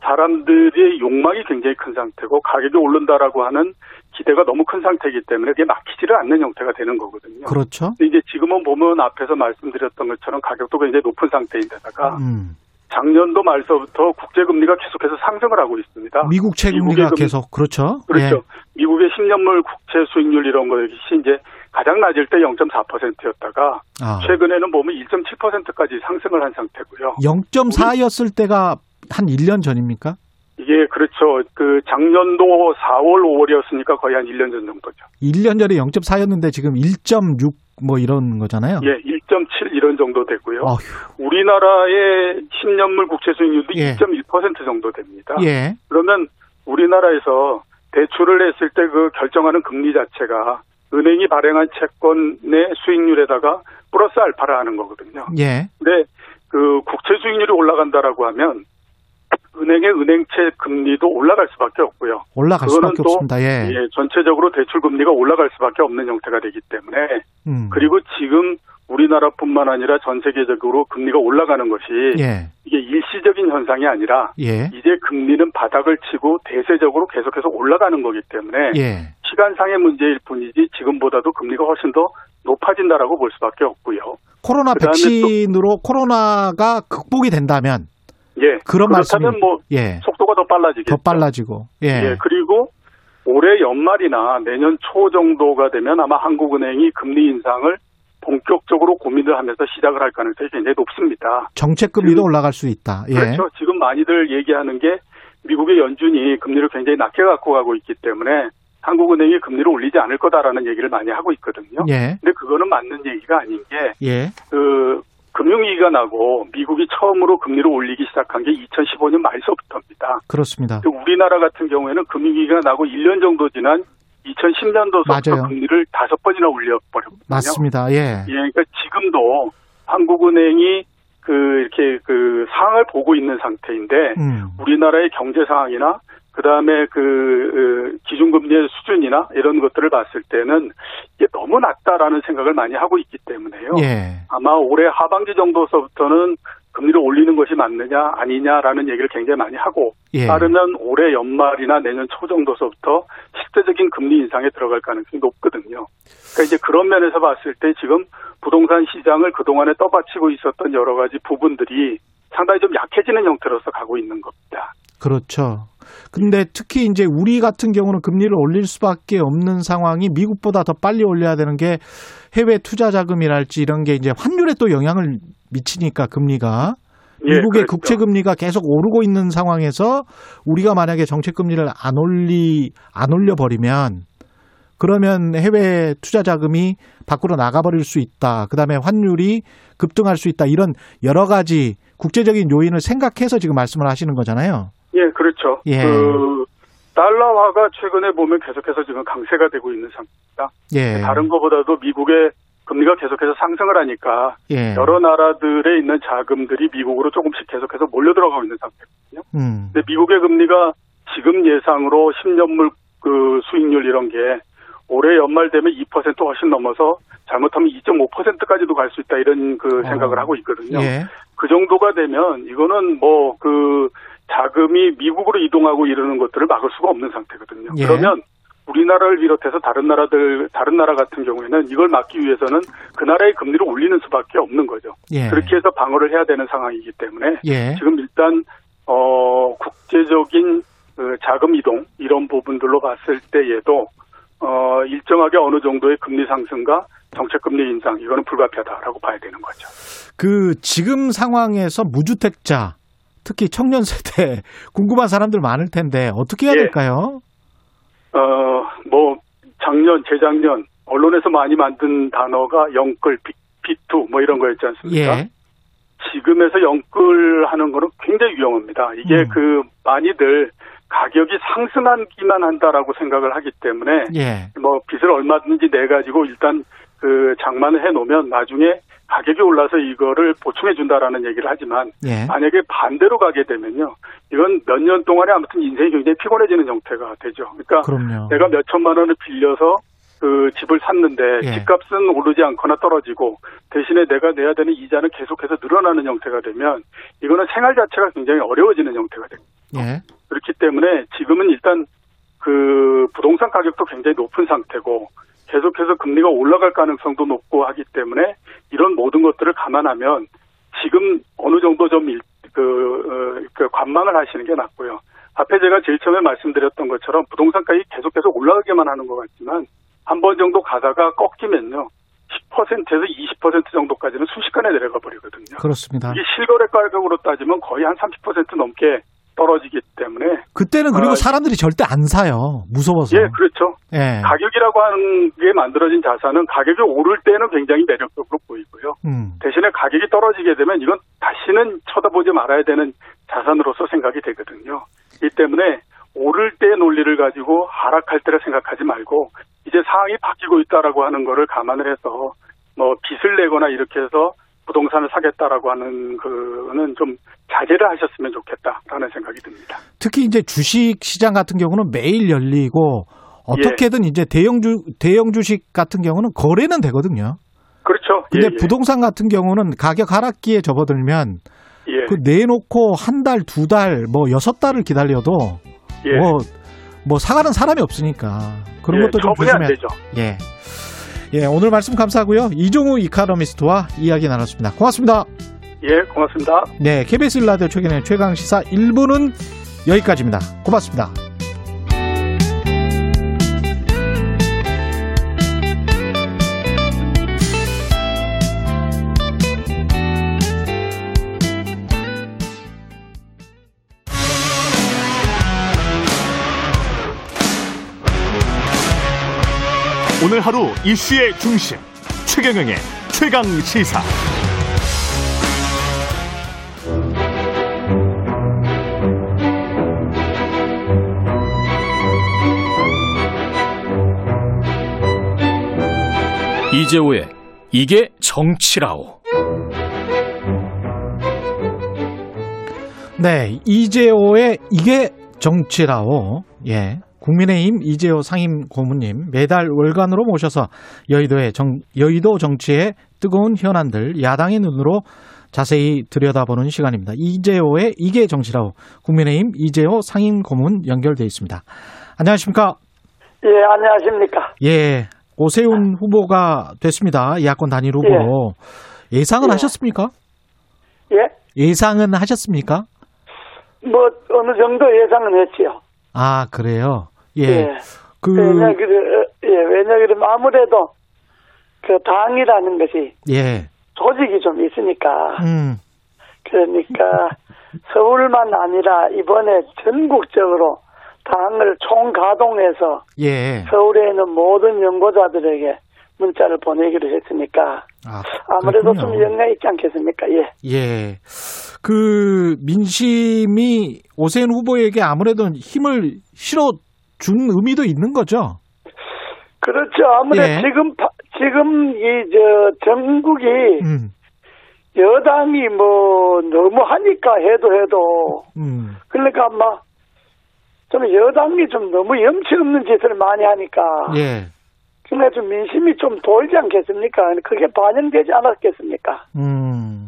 사람들의 욕망이 굉장히 큰 상태고 가격이 오른다라고 하는 기대가 너무 큰 상태이기 때문에 그게 막히지를 않는 형태가 되는 거거든요. 그렇죠. 근데 이제 지금은 보면 앞에서 말씀드렸던 것처럼 가격도 굉장히 높은 상태인데다가 음. 작년도 말서부터 국제금리가 계속해서 상승을 하고 있습니다. 미국 채금리가 금- 계속, 그렇죠. 그렇죠. 미국의 10년물 국채 수익률 이런 것이 이제 가장 낮을 때 0.4%였다가 예. 아. 최근에는 보면 1.7%까지 상승을 한 상태고요. 0.4였을 때가 한 1년 전입니까? 이게 그렇죠. 그 작년도 4월, 5월이었으니까 거의 한 1년 전 정도죠. 1년 전에 0.4였는데 지금 1.6 뭐 이런 거잖아요. 예, 1.7 이런 정도 되고요. 어휴, 우리나라의 10년물 국채 수익률도 예. 2.1% 정도 됩니다. 예. 그러면 우리나라에서 대출을 했을 때 그 결정하는 금리 자체가 은행이 발행한 채권의 수익률에다가 플러스 알파를 하는 거거든요. 예. 근데 그 국채 수익률이 올라간다라고 하면 은행의 은행채 금리도 올라갈 수밖에 없고요. 올라갈 수밖에 또, 없습니다. 예. 예, 전체적으로 대출 금리가 올라갈 수밖에 없는 형태가 되기 때문에 음. 그리고 지금 우리나라뿐만 아니라 전 세계적으로 금리가 올라가는 것이 예. 이게 일시적인 현상이 아니라 예. 이제 금리는 바닥을 치고 대세적으로 계속해서 올라가는 거기 때문에 예. 시간상의 문제일 뿐이지 지금보다도 금리가 훨씬 더 높아진다라고 볼 수밖에 없고요. 코로나 백신으로 코로나가 극복이 된다면 예. 그런 말씀이- 뭐 예. 속도가 더 빨라지겠죠. 더 빨라지고 예. 예, 그리고 올해 연말이나 내년 초 정도가 되면 아마 한국은행이 금리 인상을 본격적으로 고민을 하면서 시작을 할 가능성이 굉장히 높습니다. 정책 금리도 지금- 올라갈 수 있다. 예. 그렇죠. 지금 많이들 얘기하는 게 미국의 연준이 금리를 굉장히 낮게 갖고 가고 있기 때문에 한국은행이 금리를 올리지 않을 거다라는 얘기를 많이 하고 있거든요. 예. 근데 그거는 맞는 얘기가 아닌 게 예. 그 금융위기가 나고 미국이 처음으로 금리를 올리기 시작한 게 2015년 말서부터입니다. 그렇습니다. 그 우리나라 같은 경우에는 금융위기가 나고 1년 정도 지난 2010년도부터 맞아요. 금리를 다섯 번이나 올려버렸거든요. 맞습니다. 예. 예, 그러니까 지금도 한국은행이 그 이렇게 그 상황을 보고 있는 상태인데 음. 우리나라의 경제 상황이나 그 다음에 그 어, 기준금리의 수준이나 이런 것들을 봤을 때는 이게 너무 낮다라는 생각을 많이 하고 있기 때문에요. 예. 아마 올해 하반기 정도서부터는 금리를 올리는 것이 맞느냐 아니냐라는 얘기를 굉장히 많이 하고 예. 따르면 올해 연말이나 내년 초 정도서부터 실제적인 금리 인상에 들어갈 가능성이 높거든요. 그러니까 이제 그런 면에서 봤을 때 지금 부동산 시장을 그동안에 떠받치고 있었던 여러 가지 부분들이 상당히 좀 약해지는 형태로서 가고 있는 겁니다. 그렇죠. 근데 특히 이제 우리 같은 경우는 금리를 올릴 수밖에 없는 상황이 미국보다 더 빨리 올려야 되는 게 해외 투자 자금이랄지 이런 게 이제 환율에 또 영향을 미치니까 금리가 예, 미국의 그렇죠. 국채 금리가 계속 오르고 있는 상황에서 우리가 만약에 정책 금리를 안 올리 안 올려 버리면 그러면 해외 투자 자금이 밖으로 나가 버릴 수 있다. 그다음에 환율이 급등할 수 있다. 이런 여러 가지 국제적인 요인을 생각해서 지금 말씀을 하시는 거잖아요. 예, 그렇죠. 예. 그 달러화가 최근에 보면 계속해서 지금 강세가 되고 있는 상태입니다. 예. 다른 것보다도 미국의 금리가 계속해서 상승을 하니까 예. 여러 나라들에 있는 자금들이 미국으로 조금씩 계속해서 몰려 들어가고 있는 상태거든요. 음. 근데 미국의 금리가 지금 예상으로 10년물 그 수익률 이런 게 올해 연말 되면 2% 훨씬 넘어서 잘못하면 2.5%까지도 갈 수 있다 이런 그 생각을 어. 하고 있거든요. 예. 그 정도가 되면 이거는 뭐그 자금이 미국으로 이동하고 이러는 것들을 막을 수가 없는 상태거든요. 예. 그러면 우리나라를 비롯해서 다른 나라들 다른 나라 같은 경우에는 이걸 막기 위해서는 그 나라의 금리를 올리는 수밖에 없는 거죠. 예. 그렇게 해서 방어를 해야 되는 상황이기 때문에 예. 지금 일단 어 국제적인 그 자금 이동 이런 부분들로 봤을 때에도 어 일정하게 어느 정도의 금리 상승과 정책 금리 인상 이거는 불가피하다라고 봐야 되는 거죠. 그 지금 상황에서 무주택자 특히 청년 세대 *laughs* 궁금한 사람들 많을 텐데 어떻게 해야 예. 될까요? 어, 뭐, 작년, 재작년, 언론에서 많이 만든 단어가 영끌, 비, 비투, 뭐 이런 거였지 않습니까? 예. 지금에서 영끌 하는 거는 굉장히 위험합니다. 이게 음. 그, 많이들 가격이 상승하기만 한다라고 생각을 하기 때문에, 예. 뭐, 빚을 얼마든지 내 가지고 일단 그 장만을 해 놓으면 나중에 가격이 올라서 이거를 보충해 준다라는 얘기를 하지만, 예. 만약에 반대로 가게 되면요. 이건 몇 년 동안에 아무튼 인생이 굉장히 피곤해지는 형태가 되죠. 그러니까 그럼요. 내가 몇 천만 원을 빌려서 그 집을 샀는데 예. 집값은 오르지 않거나 떨어지고 대신에 내가 내야 되는 이자는 계속해서 늘어나는 형태가 되면 이거는 생활 자체가 굉장히 어려워지는 형태가 됩니다. 예. 그렇기 때문에 지금은 일단 그 부동산 가격도 굉장히 높은 상태고 계속해서 금리가 올라갈 가능성도 높고 하기 때문에 이런 모든 것들을 감안하면 지금 어느 정도 좀 일- 그, 어, 그 관망을 하시는 게 낫고요. 앞에 제가 제일 처음에 말씀드렸던 것처럼 부동산 가격이 계속해서 올라가게만 하는 것 같지만 한 번 정도 가다가 꺾이면요. 10%에서 20% 정도까지는 순식간에 내려가 버리거든요. 그렇습니다. 이게 실거래 가격으로 따지면 거의 한 30% 넘게 떨어지기 때문에 그때는 그리고 아, 사람들이 절대 안 사요. 무서워서. 예, 그렇죠. 예. 가격이라고 하는 게 만들어진 자산은 가격이 오를 때는 굉장히 매력적으로 보이고요. 음. 대신에 가격이 떨어지게 되면 이건 다시는 쳐다보지 말아야 되는 자산으로서 생각이 되거든요. 이 때문에 오를 때의 논리를 가지고 하락할 때를 생각하지 말고 이제 상황이 바뀌고 있다라고 하는 거를 감안을 해서 뭐 빚을 내거나 이렇게 해서 부동산을 사겠다라고 하는 그는 좀 자제를 하셨으면 좋겠다라는 생각이 듭니다. 특히 이제 주식 시장 같은 경우는 매일 열리고 어떻게든 예. 이제 대형 주 대형 주식 같은 경우는 거래는 되거든요. 그렇죠. 근데 예, 예. 부동산 같은 경우는 가격 하락기에 접어들면 예. 그 내놓고 한 달, 두 달, 뭐 여섯 달을 기다려도 예. 뭐, 뭐 사가는 사람이 없으니까 그런 예, 것도 좀 처분이 안 조심해. 되죠. 예. 예, 오늘 말씀 감사하고요. 이종우 이카노미스트와 이야기 나눴습니다. 고맙습니다. 예, 고맙습니다. 네, KBS 일라디오 최근의 최강 시사 1부는 여기까지입니다. 고맙습니다. 오늘 하루 이슈의 중심 최경영의 최강 시사. 이재호의 이게 정치라오. 네, 이재호의 이게 정치라오. 예. 국민의힘 이재호 상임 고문님 매달 월간으로 모셔서 여의도의 정, 여의도 정치의 뜨거운 현안들 야당의 눈으로 자세히 들여다보는 시간입니다. 이재호의 이게 정치라오. 국민의힘 이재호 상임 고문 연결돼 있습니다. 안녕하십니까? 예, 안녕하십니까. 예. 오세훈 후보가 됐습니다. 야권 단일 후보로. 예. 상은 예. 하셨습니까? 예? 예상은 하셨습니까? 뭐 어느 정도 예상은 했지요. 아, 그래요. 예. 그 왜냐 그래 예 왜냐 그러면 아무래도 그 당이라는 것이 예. 조직이 좀 있으니까 음. 그러니까 서울만 아니라 이번에 전국적으로 당을 총가동해서 예. 서울에 있는 모든 연구자들에게 문자를 보내기로 했으니까 아, 아무래도. 좀 영향이 있지 않겠습니까? 예. 예. 그 민심이 오세훈 후보에게 아무래도 힘을 실어 준 의미도 있는 거죠. 그렇죠. 아무래도 예. 지금 파- 지금 이 저 전국이 음. 여당이 뭐 너무 하니까 해도 해도 음. 그러니까 아 마좀 여당이 좀 너무 염치 없는 짓을 많이 하니까 예. 그러니까 좀 민심이 좀 돌지 않겠습니까? 그게 반영되지 않았겠습니까? 음.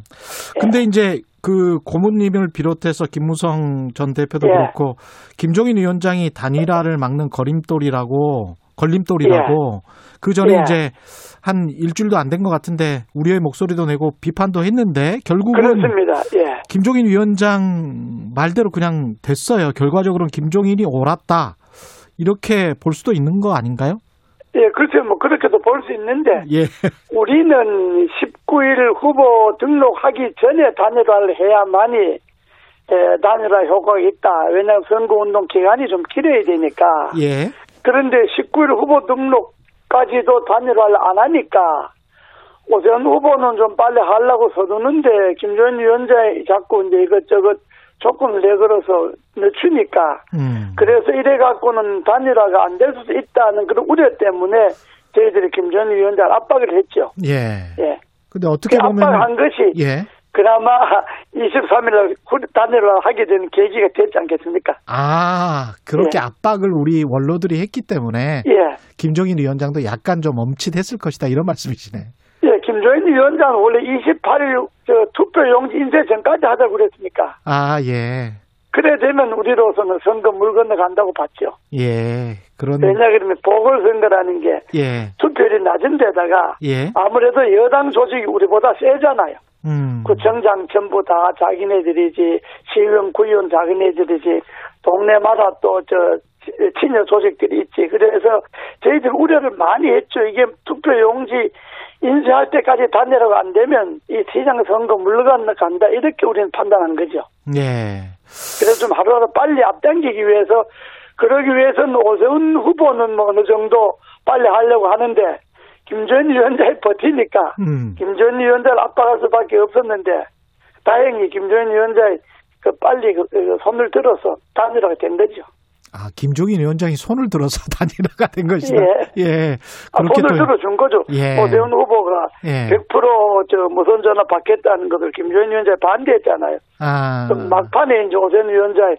예. 근데 이제 그 고모님을 비롯해서 김무성 전 대표도 예. 그렇고 김종인 위원장이 단일화를 막는 거림돌이라고 걸림돌이라고 그 전에 예. 이제 한 일주일도 안 된 것 같은데 우리의 목소리도 내고 비판도 했는데 결국은 그렇습니다. 예. 김종인 위원장 말대로 그냥 됐어요. 결과적으로는 김종인이 옳았다. 이렇게 볼 수도 있는 거 아닌가요? 예, 그렇죠. 뭐 그렇게도 볼 수 있는데 예. 우리는 19일 후보 등록하기 전에 단일화를 해야만이 에, 단일화 효과가 있다. 왜냐하면 선거운동 기간이 좀 길어야 되니까. 예. 그런데 19일 후보 등록까지도 단일화를 안 하니까 오전 후보는 좀 빨리 하려고 서두는데 김종인 위원장이 자꾸 이제 이것저것 조건을 내걸어서 늦추니까 음. 그래서 이래 갖고는 단일화가 안 될 수도 있다는 그런 우려 때문에 저희들이 김 전 위원장 압박을 했죠. 예. 예. 근데 그 어떻게 보면 압박한 것이 예. 그나마 *laughs* 23일 단일화 하게 되는 계기가 됐지 않겠습니까? 아, 그렇게 예. 압박을 우리 원로들이 했기 때문에 예. 김종인 위원장도 약간 좀 멈칫했을 것이다 이런 말씀이시네. 예, 김조인 위원장은 원래 28일 저 투표 용지 인쇄 전까지 하자고 그랬으니까. 아, 예. 그래 되면 우리로서는 선거 물 건너간다고 봤죠. 예. 그런 왜냐 그러면 보궐선거라는 게 예. 투표율이 낮은 데다가 예. 아무래도 여당 조직이 우리보다 세잖아요. 음. 구청장 전부 다 자기네들이지, 시의원, 구의원 자기네들이지, 동네마다 또 저 친여 조직들이 있지. 그래서 저희들 우려를 많이 했죠. 이게 투표 용지 인쇄할 때까지 단일화가 안 되면 이 시장 선거 물러간다 간다 이렇게 우리는 판단한 거죠. 예. 그래서 좀 하루라도 빨리 앞당기기 위해서 그러기 위해서는 오세훈 후보는 뭐 어느 정도 빨리 하려고 하는데 김전 위원장이 버티니까 음. 김전 위원장을 압박할 수밖에 없었는데 다행히 김전 위원장이 그 빨리 그, 그 손을 들어서 단일화가 된 거죠. 아, 김종인 위원장이 손을 들어서 *laughs* 단일화가 된 것이다. 예. 예. 아, 손을 또 들어준 거죠. 예. 오세훈 후보가 예. 100%저 무선 전화 받겠다는 것을 김전 위원장이 반대했잖아요. 아. 막판에 이제 오세훈 위원장이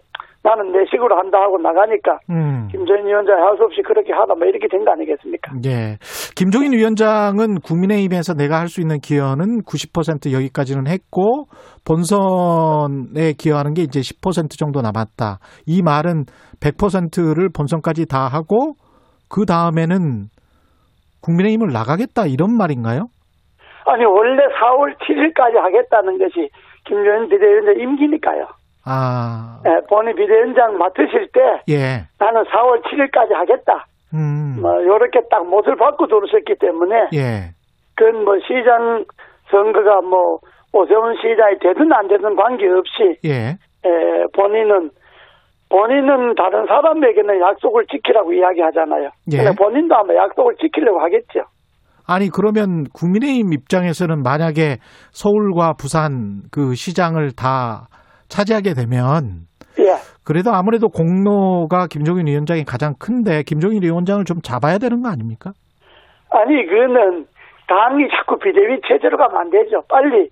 나는 내 식으로 한다 하고 나가니까 음. 김전 위원장이 할 수 없이 그렇게 하다 뭐 이렇게 된 거 아니겠습니까? 예. 김종인 위원장은 국민의힘에서 내가 할 수 있는 기여는 90% 여기까지는 했고 본선에 기여하는 게 이제 10% 정도 남았다. 이 말은 100%를 본선까지 다 하고 그 다음에는 국민의힘을 나가겠다 이런 말인가요? 아니 원래 4월 7일까지 하겠다는 것이 김종인 비대위원장 임기니까요. 아, 예, 본인 비대위원장 맡으실 때 예. 나는 4월 7일까지 하겠다. 음. 뭐 요렇게 딱 못을 받고 들어섰기 때문에 예. 그건 뭐 시장 선거가 뭐 오세훈 시장이 되든 안 되든 관계없이 예. 에, 본인은 본인은 다른 사람에게는 약속을 지키라고 이야기하잖아요. 예. 근데 본인도 아마 약속을 지키려고 하겠죠. 아니 그러면 국민의힘 입장에서는 만약에 서울과 부산 그 시장을 다 차지하게 되면 예. 그래도 아무래도 공로가 김종인 위원장이 가장 큰데 김종인 위원장을 좀 잡아야 되는 거 아닙니까? 아니 그거는 당이 자꾸 비대위 체제로 가면 안 되죠. 빨리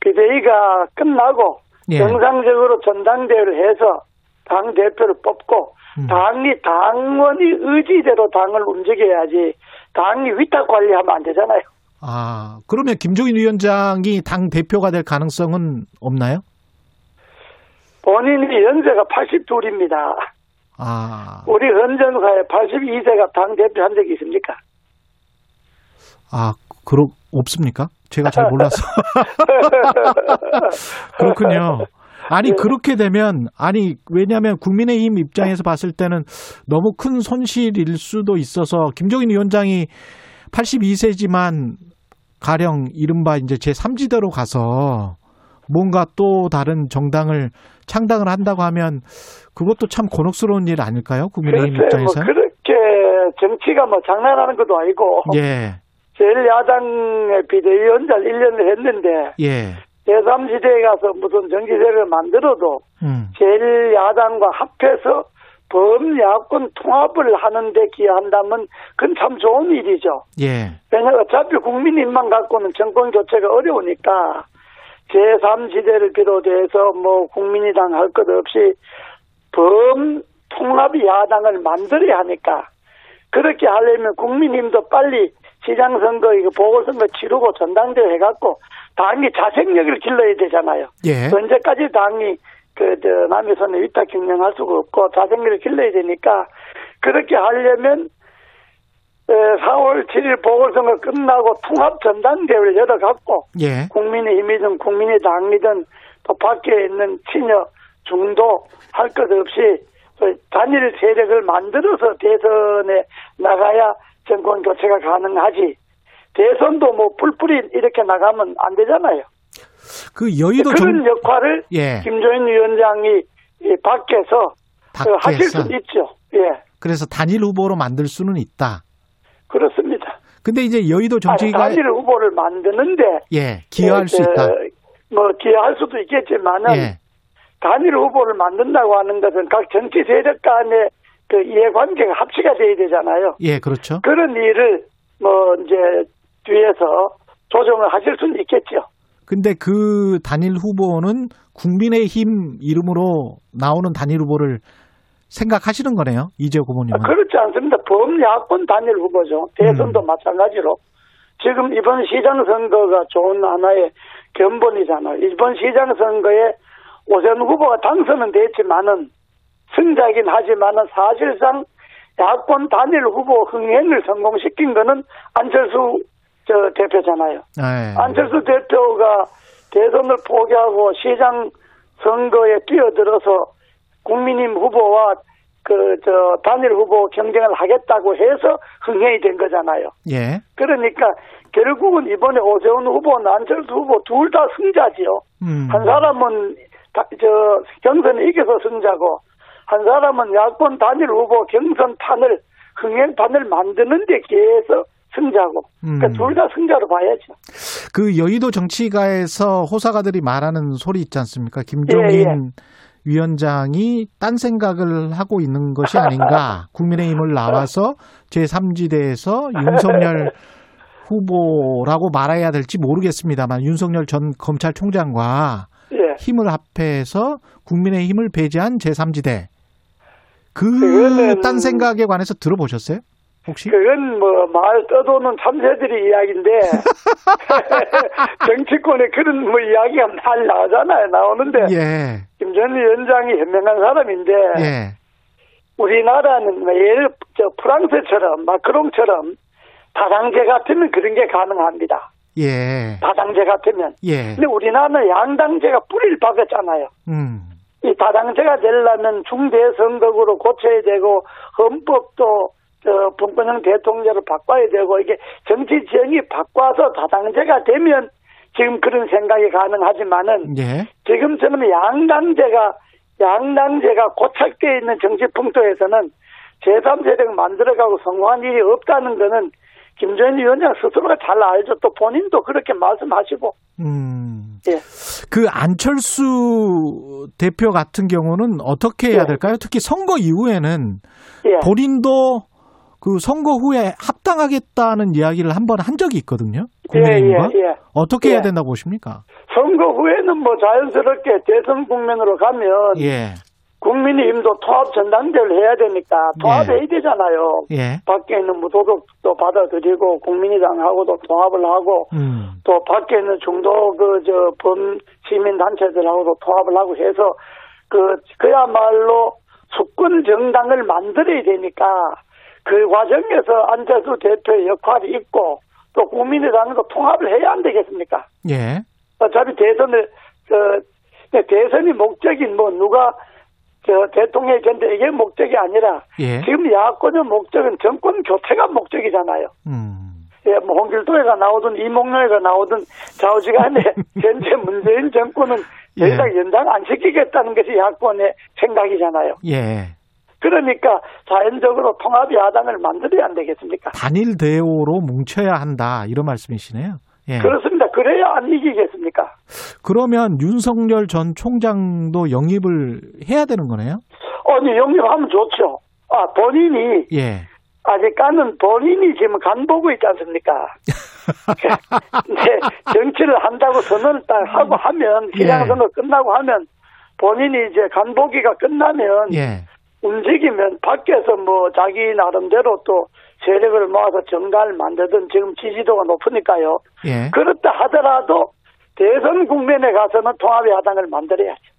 비대위가 끝나고 예. 정상적으로 전당대회를 해서 당 대표를 뽑고 음. 당이 당원이 의지대로 당을 움직여야지 당이 위탁 관리하면 안 되잖아요. 아 그러면 김종인 위원장이 당 대표가 될 가능성은 없나요? 본인이 연세가 82입니다. 아, 우리 헌정사에 82세가 당 대표 한 적이 있습니까? 아 그러 없습니까? 제가 잘 몰라서. *laughs* 그렇군요. 아니 네. 그렇게 되면 아니 왜냐하면 국민의힘 입장에서 봤을 때는 너무 큰 손실일 수도 있어서 김종인 위원장이 82세지만 가령 이른바 이제 제 3지대로 가서 뭔가 또 다른 정당을 창당을 한다고 하면 그것도 참 곤혹스러운 일 아닐까요? 국민의힘 글쎄, 뭐 입장에서. 그렇게 정치가 뭐 장난하는 것도 아니고 예. 제1야당의 비대위원장 1년을 했는데 예. 제3지대에 가서 무슨 정치세를 만들어도 음. 제1야당과 합해서 범야권 통합을 하는데 기여한다면 그건 참 좋은 일이죠. 예. 왜냐하면 어차피 국민힘만 갖고는 정권 교체가 어려우니까 제3지대를 비롯해서 뭐 국민의당 할 것 없이 범 통합 야당을 만들어야 하니까 그렇게 하려면 국민힘도 빨리 시장선거 이거 보궐선거 치르고 전당대회 해갖고 당이 자생력을 길러야 되잖아요. 예. 언제까지 당이 그 저 남의 손에 위탁 경영할 수가 없고 자생력을 길러야 되니까 그렇게 하려면 에, 4월 7일 보궐선거 끝나고 통합 전당대회를 열어갖고 예. 국민의힘이든 국민의당이든 또 밖에 있는 친여 중도 할 것 없이 그 단일 세력을 만들어서 대선에 나가야 정권 교체가 가능하지. 대선도 뭐 뿔뿔이 이렇게 나가면 안 되잖아요. 그 여의도 그런 정 역할을 예. 김조인 위원장이 이 밖에서 그 하실 밖에서 수 있죠. 예, 그래서 단일 후보로 만들 수는 있다. 그렇습니다. 근데 이제 여의도 정치가 단일 후보를 만드는데 예 기여할 예, 수 저, 있다. 뭐 기여할 수도 있겠지만은 예. 단일 후보를 만든다고 하는 것은 각 정치 세력 간의 그 이해관계가 합치가 돼야 되잖아요. 예, 그렇죠. 그런 일을 뭐 이제 뒤에서 조정을 하실 수는 있겠죠. 근데 그 단일 후보는 국민의힘 이름으로 나오는 단일 후보를 생각하시는 거네요. 이재호 후보님은. 아, 그렇지 않습니다. 범야권 단일 후보죠. 대선도 음. 마찬가지로. 지금 이번 시장 선거가 좋은 하나의 견본이잖아요. 이번 시장 선거에 오세훈 후보가 당선은 됐지만은 승자이긴 하지만은 사실상 야권 단일 후보 흥행을 성공시킨 거는 안철수 저 대표잖아요. 예. 안철수 대표가 대선을 포기하고 시장 선거에 뛰어들어서 국민힘 후보와 그 저 단일 후보 경쟁을 하겠다고 해서 흥행이 된 거잖아요. 예. 그러니까 결국은 이번에 오세훈 후보나 안철수 후보 둘 다 승자지요. 음. 한 사람은 다- 저 경선에 이겨서 승자고 한 사람은 야권 단일 후보 경선 판을 흥행 판을 만드는 데 기해서 승자고 그러니까 음. 둘다 승자로 봐야죠. 그 여의도 정치가에서 호사가들이 말하는 소리 있지 않습니까? 김종인 예, 위원장이 딴 생각을 하고 있는 것이 아닌가. *laughs* 국민의힘을 나와서 제3지대에서 윤석열 *laughs* 후보라고 말해야 될지 모르겠습니다만 윤석열 전 검찰총장과 예. 힘을 합해서 국민의힘을 배제한 제3지대. 그 딴 생각에 관해서 들어보셨어요? 혹시? 그건 뭐 말 떠도는 참새들이 이야기인데 *laughs* 정치권에 그런 뭐 이야기가 많이 나오잖아요. 나오는데 예. 김전 위원장이 현명한 사람인데 예. 우리나라는 뭐 예를 저 프랑스처럼 마크롱처럼 다당제 같으면 그런 게 가능합니다. 예. 다당제 같으면. 예. 근데 우리나라는 양당제가 뿌리를 박았잖아요. 음. 이 다당제가 되려면 중대선거구로 고쳐야 되고 헌법도 저 분권형 대통령을 바꿔야 되고 이게 정치 지형이 바꿔서 다당제가 되면 지금 그런 생각이 가능하지만은 예. 지금처럼 양당제가 양당제가 고착되어 있는 정치 풍토에서는 제3세력 만들어가고 성공한 일이 없다는 거는 김정인 위원장 스스로가 잘 알죠. 또 본인도 그렇게 말씀하시고 음. 예. 그 안철수 대표 같은 경우는 어떻게 해야 예. 될까요? 특히 선거 이후에는 예. 본인도 그 선거 후에 합당하겠다는 이야기를 한 번한 적이 있거든요. 예, 국민의힘과 예, 예. 어떻게 예. 해야 된다고 보십니까? 선거 후에는 뭐 자연스럽게 대선 국면으로 가면 예, 국민의힘도 통합 전당대회를 해야 되니까 통합해야 되잖아요. 예, 밖에 있는 무소속도 받아들이고 국민의당하고도 통합을 하고 음, 또 밖에 있는 중도 그 저 범 시민 단체들하고도 통합을 하고 해서 그 그야말로 수권 정당을 만들어야 되니까 그 과정에서 안철수 대표의 역할이 있고 또 국민의당도 통합을 해야 안 되겠습니까? 예. 어차피 대선을 그 대선이 목적인 뭐 누가 저 대통령이 된다 이게 목적이 아니라 예. 지금 야권의 목적은 정권 교체가 목적이잖아요. 음. 예, 뭐 홍길동이가 나오든 이몽룡이가 나오든 좌우지간에 *laughs* 현재 문재인 정권은 더 예. 연장 안 시키겠다는 것이 야권의 생각이잖아요. 예. 그러니까 자연적으로 통합 야당을 만들어야 안 되겠습니까? 단일 대오로 뭉쳐야 한다 이런 말씀이시네요. 예. 그렇습니다. 그래야 안 이기겠습니까? 그러면 윤석열 전 총장도 영입을 해야 되는 거네요. 아니 영입하면 좋죠. 아 본인이 예. 아직까는 본인이 지금 간 보고 있지 않습니까? *laughs* 네, 정치를 한다고 선언을 딱 하고 하면 기장선거 끝나고 하면 본인이 이제 간 보기가 끝나면 예. 움직이면 밖에서 뭐 자기 나름대로 또 세력을 모아서 정가를 만들든 지금 지지도가 높으니까요. 예. 그렇다 하더라도 대선 국면에 가서는 통합의 야당을 만들어야죠.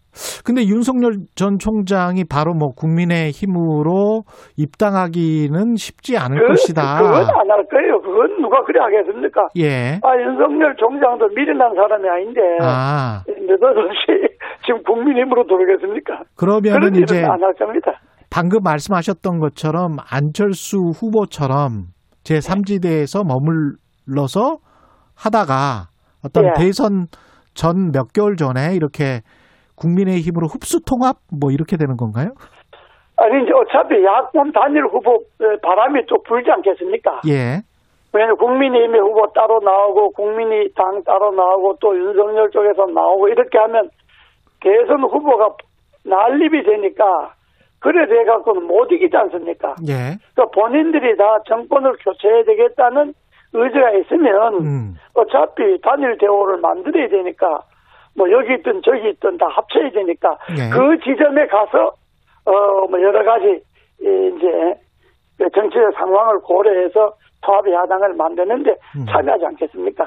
근데 윤석열 전 총장이 바로 뭐 국민의 힘으로 입당하기는 쉽지 않을 그, 것이다. 그건 안 할 거예요. 그건 누가 그래 하겠습니까? 예. 아, 윤석열 총장도 미련한 사람이 아닌데. 아, 느닷없이 지금 국민힘으로 들어오겠습니까? 그러면은 그런 이제 일은 안할 겁니다. 방금 말씀하셨던 것처럼 안철수 후보처럼 제3지대에서 머물러서 하다가 어떤 예. 대선 전 몇 개월 전에 이렇게 국민의 힘으로 흡수 통합 뭐 이렇게 되는 건가요? 아니, 이제 어차피 야권 단일 후보 에, 바람이 또 불지 않겠습니까? 예. 왜냐면 국민의힘의 후보 따로 나오고 국민의당 따로 나오고 또 윤석열 쪽에서 나오고 이렇게 하면 대선 후보가 난립이 되니까 그래 돼 갖고는 못 이기지 않습니까? 예. 그러니까 본인들이 다 정권을 교체해야 되겠다는 의지가 있으면 음. 어차피 단일 대우를 만들어야 되니까 뭐 여기 있든 저기 있든 다 합쳐야 되니까 예. 그 지점에 가서 어 뭐 여러 가지 이 이제 정치적 상황을 고려해서 통합 야당을 만드는데 음. 참여하지 않겠습니까?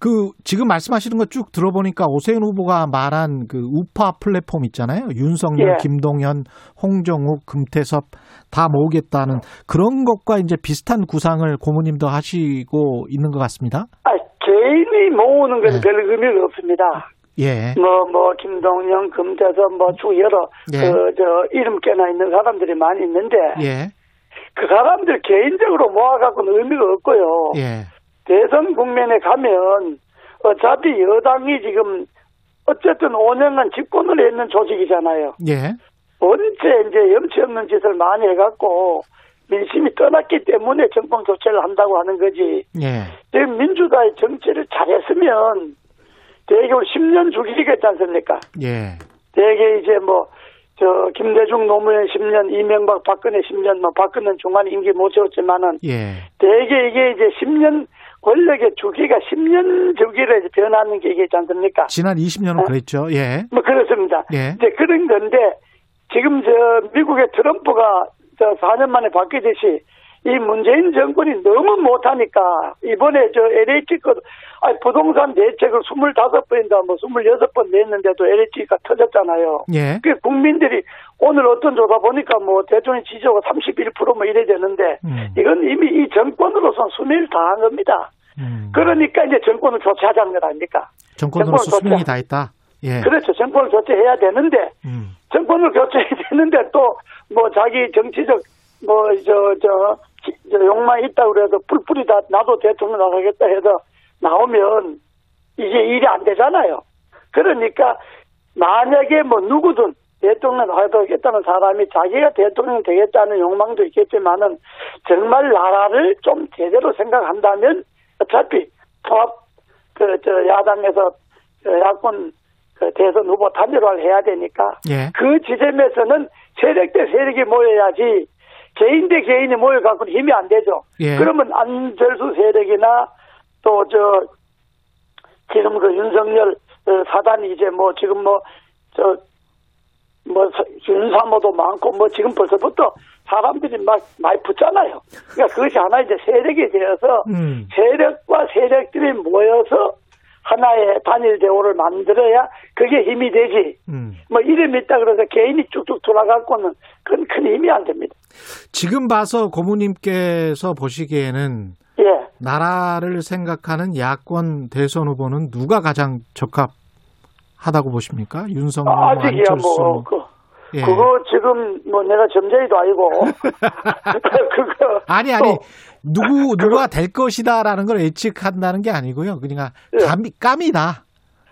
그 지금 말씀하시는 거쭉 들어보니까 오세훈 후보가 말한 그 우파 플랫폼 있잖아요. 윤석열, 예. 김동연, 홍정욱, 금태섭 다 모으겠다는 그런 것과 이제 비슷한 구상을 고모님도 하시고 있는 것 같습니다. 아 개인이 모으는 건 네. 별 의미가 없습니다. 예. 뭐, 뭐, 김동연, 금태섭, 뭐, 쭉 여러, 예. 그, 저, 이름 깨나 있는 사람들이 많이 있는데, 예. 그 사람들 개인적으로 모아갖고는 의미가 없고요. 예. 대선 국면에 가면, 어차피 여당이 지금, 어쨌든 5년간 집권을 했는 조직이잖아요. 예. 언제 이제 염치 없는 짓을 많이 해갖고, 민심이 떠났기 때문에 정권 교체를 한다고 하는 거지. 예. 지금 민주당의 정치를 잘했으면, 대개 10년 죽이겠지 않습니까? 예. 대개 이제 뭐, 저, 김대중 노무현 10년, 이명박 박근혜 10년, 뭐, 박근혜 중간에 임기 못 채웠지만은, 예. 대개 이게 이제 10년, 권력의 주기가 10년 주기로 이제 변하는 게 이게 있지 않습니까? 지난 20년은 어? 그랬죠. 예. 뭐, 그렇습니다. 예. 이제 그런 건데, 지금 저, 미국의 트럼프가 저 4년 만에 바뀌듯이, 이 문재인 정권이 너무 못하니까, 이번에 저 LH 거, 아니, 부동산 대책을 25번인가 뭐 26번 냈는데도 LH가 터졌잖아요. 예. 그 국민들이 오늘 어떤 조사 보니까 뭐 대통령 지지도가 31%뭐 이래 되는데 음. 이건 이미 이 정권으로선 수명을 다한 겁니다. 음. 그러니까 이제 정권을 교체하자는 것 아닙니까? 정권으로서 정권 수명이. 다 했다. 예. 그렇죠. 정권을 교체해야 되는데 음. 정권을 *laughs* 교체해야 되는데 또 뭐 자기 정치적 뭐 저 저 욕망이 있다 그래도 뿔뿔이 다 나도 대통령 나가겠다 해서 나오면 이게 일이 안 되잖아요. 그러니까 만약에 뭐 누구든 대통령 하겠다는 사람이 자기가 대통령 되겠다는 욕망도 있겠지만은 정말 나라를 좀 제대로 생각한다면 어차피 통합 그저 야당에서 저 야권 그 대선 후보 단일화를 해야 되니까 예. 그 지점에서는 세력 대 세력이 모여야지 개인 대 개인이 모여 갖고는 힘이 안 되죠. 예. 그러면 안철수 세력이나 또 저 지금 그 윤석열 어, 사단이 이제 뭐 지금 뭐저뭐 윤사모도 많고 뭐 지금 벌써부터 사람들이 막 많이 붙잖아요. 그러니까 그것이 하나 이제 세력이 되어서 음. 세력과 세력들이 모여서 하나의 단일 대우를 만들어야 그게 힘이 되지. 음. 뭐 이름이 있다 그래서 개인이 쭉쭉 돌아가고는 그건 큰 힘이 안 됩니다. 지금 봐서 고모님께서 보시기에는 예. 나라를 생각하는 야권 대선 후보는 누가 가장 적합하다고 보십니까? 윤석열, 뭐 아직이야 안철수. 뭐 그, 예. 그거 지금 뭐 내가 점쟁이도 아니고 *laughs* *laughs* 그거 아니 아니 또 누구 누가 될 것이다라는 걸 예측한다는 게 아니고요. 그러니까 예. 감이 까미다.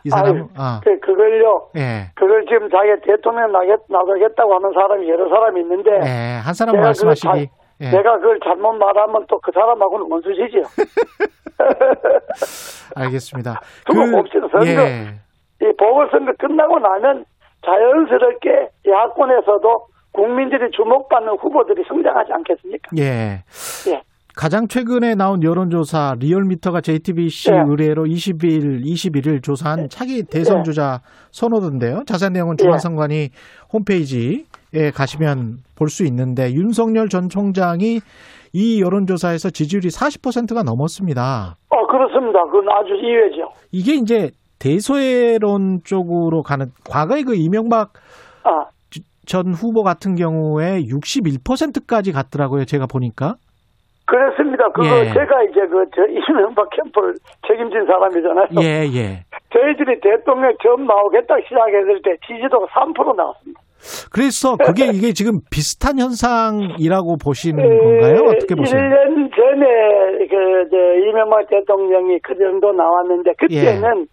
이. 아유, 아, 그, 그걸요 예. 그걸 지금 자기 대통령 나겠, 나가겠다고 하는 사람이 여러 사람이 있는데 예. 한 사람 말씀하시기. 그걸 예. 내가 그걸 잘못 말하면 또 그 사람하고는 원수지지요. *laughs* 알겠습니다. 두고 봅시다. 선거. 예. 이 보궐선거 끝나고 나면 자연스럽게 야권에서도 국민들이 주목받는 후보들이 성장하지 않겠습니까? 예. 예. 가장 최근에 나온 여론조사 리얼미터가 JTBC 예. 의뢰로 20일, 21일 조사한 차기 대선 예. 주자 선호도인데요. 자세한 내용은 예. 중앙선관위 홈페이지에 가시면 볼 수 있는데 윤석열 전 총장이 이 여론조사에서 지지율이 40%가 넘었습니다. 어, 그렇습니다. 그건 아주 이외죠. 이게 이제 대소외론 쪽으로 가는 과거에 그 이명박 아, 전 후보 같은 경우에 61%까지 갔더라고요. 제가 보니까. 그렇습니다. 그거 예. 제가 이제 그, 저, 이명박 캠프를 책임진 사람이잖아요. 예, 예. 저희들이 대통령 처음 나오겠다 시작했을 때 지지도가 3% 나왔습니다. 그래서 그게 *laughs* 이게 지금 비슷한 현상이라고 보시는 건가요? 어떻게 보세요? 1년 전에 그, 저, 이명박 대통령이 그 정도 나왔는데, 그때는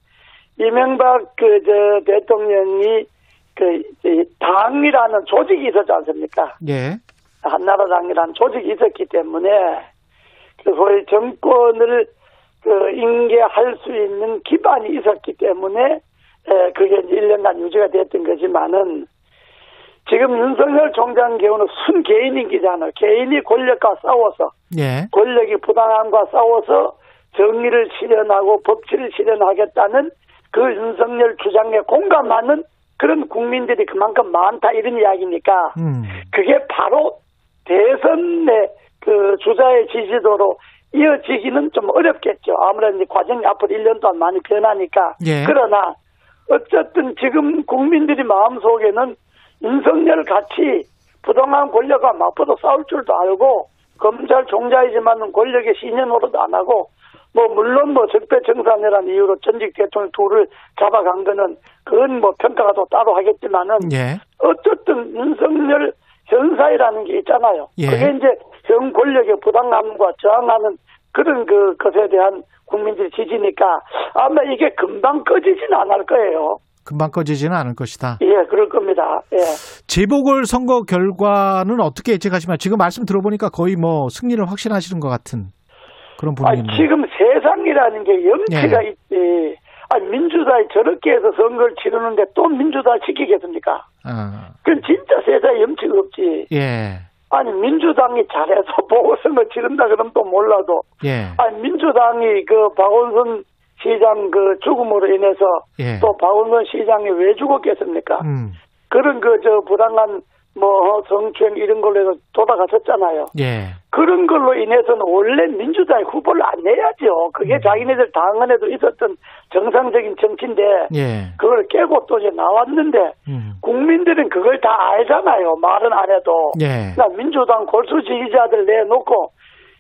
예. 이명박 그, 저, 대통령이 그, 이 당이라는 조직이 있었지 않습니까? 예. 한나라당이라는 조직이 있었기 때문에, 그 소위 정권을 그 인계할 수 있는 기반이 있었기 때문에, 에, 그게 이제 1년간 유지가 됐던 거지만은, 지금 윤석열 총장 경우는 순 개인인기잖아요. 개인이 권력과 싸워서 예. 권력이 부당함과 싸워서 정의를 실현하고 법치를 실현하겠다는 그 윤석열 주장에 공감하는 그런 국민들이 그만큼 많다 이런 이야기니까 음. 그게 바로 대선의 그 주자의 지지도로 이어지기는 좀 어렵겠죠. 아무래도 과정이 앞으로 1년 동안 많이 변하니까. 예. 그러나 어쨌든 지금 국민들이 마음속에는 윤석열 같이 부당한 권력과 맞붙어 싸울 줄도 알고 검찰 종자이지만 권력의 노릇 안 하고 뭐 물론 뭐 적폐청산이라는 이유로 전직 대통령 둘을 잡아간 거는 그건 뭐 평가가 또 따로 하겠지만은 예. 어쨌든 윤석열 현사이라는 게 있잖아요. 예. 그게 이제 현 권력의 부당함과 저항하는 그런 그 것에 대한 국민들의 지지니까 아마 이게 금방 꺼지지는 않을 거예요. 금방 꺼지지는 않을 것이다. 예, 그럴 겁니다. 예. 재보궐 선거 결과는 어떻게 예측하시면 지금 말씀 들어보니까 거의 뭐 승리를 확신하시는 것 같은 그런 아, 분위기인데. 지금 세상이라는 게 염치가 예. 있지. 아, 민주당이 저렇게 해서 선거를 치르는데 또 민주당 지키겠습니까? 아, 그건 진짜 세상에 염치가 없지. 예. 아니, 민주당이 잘해서 *laughs* 보궐선거 치른다 그러면 또 몰라도 예. 아니 민주당이 그 박원순 시장 그 죽음으로 인해서 예. 또 박원순 시장이 왜 죽었겠습니까? 음. 그런 그 저 부당한 뭐 성추행 이런 걸로 해서 돌아가셨잖아요. 예. 그런 걸로 인해서는 원래 민주당이 후보를 안 내야죠. 그게 자기네들 당 안에도 있었던 정상적인 정치인데 예. 그걸 깨고 또 이제 나왔는데 음. 국민들은 그걸 다 알잖아요. 말은 안 해도. 예. 그러니까 민주당 골수 지지자들 내놓고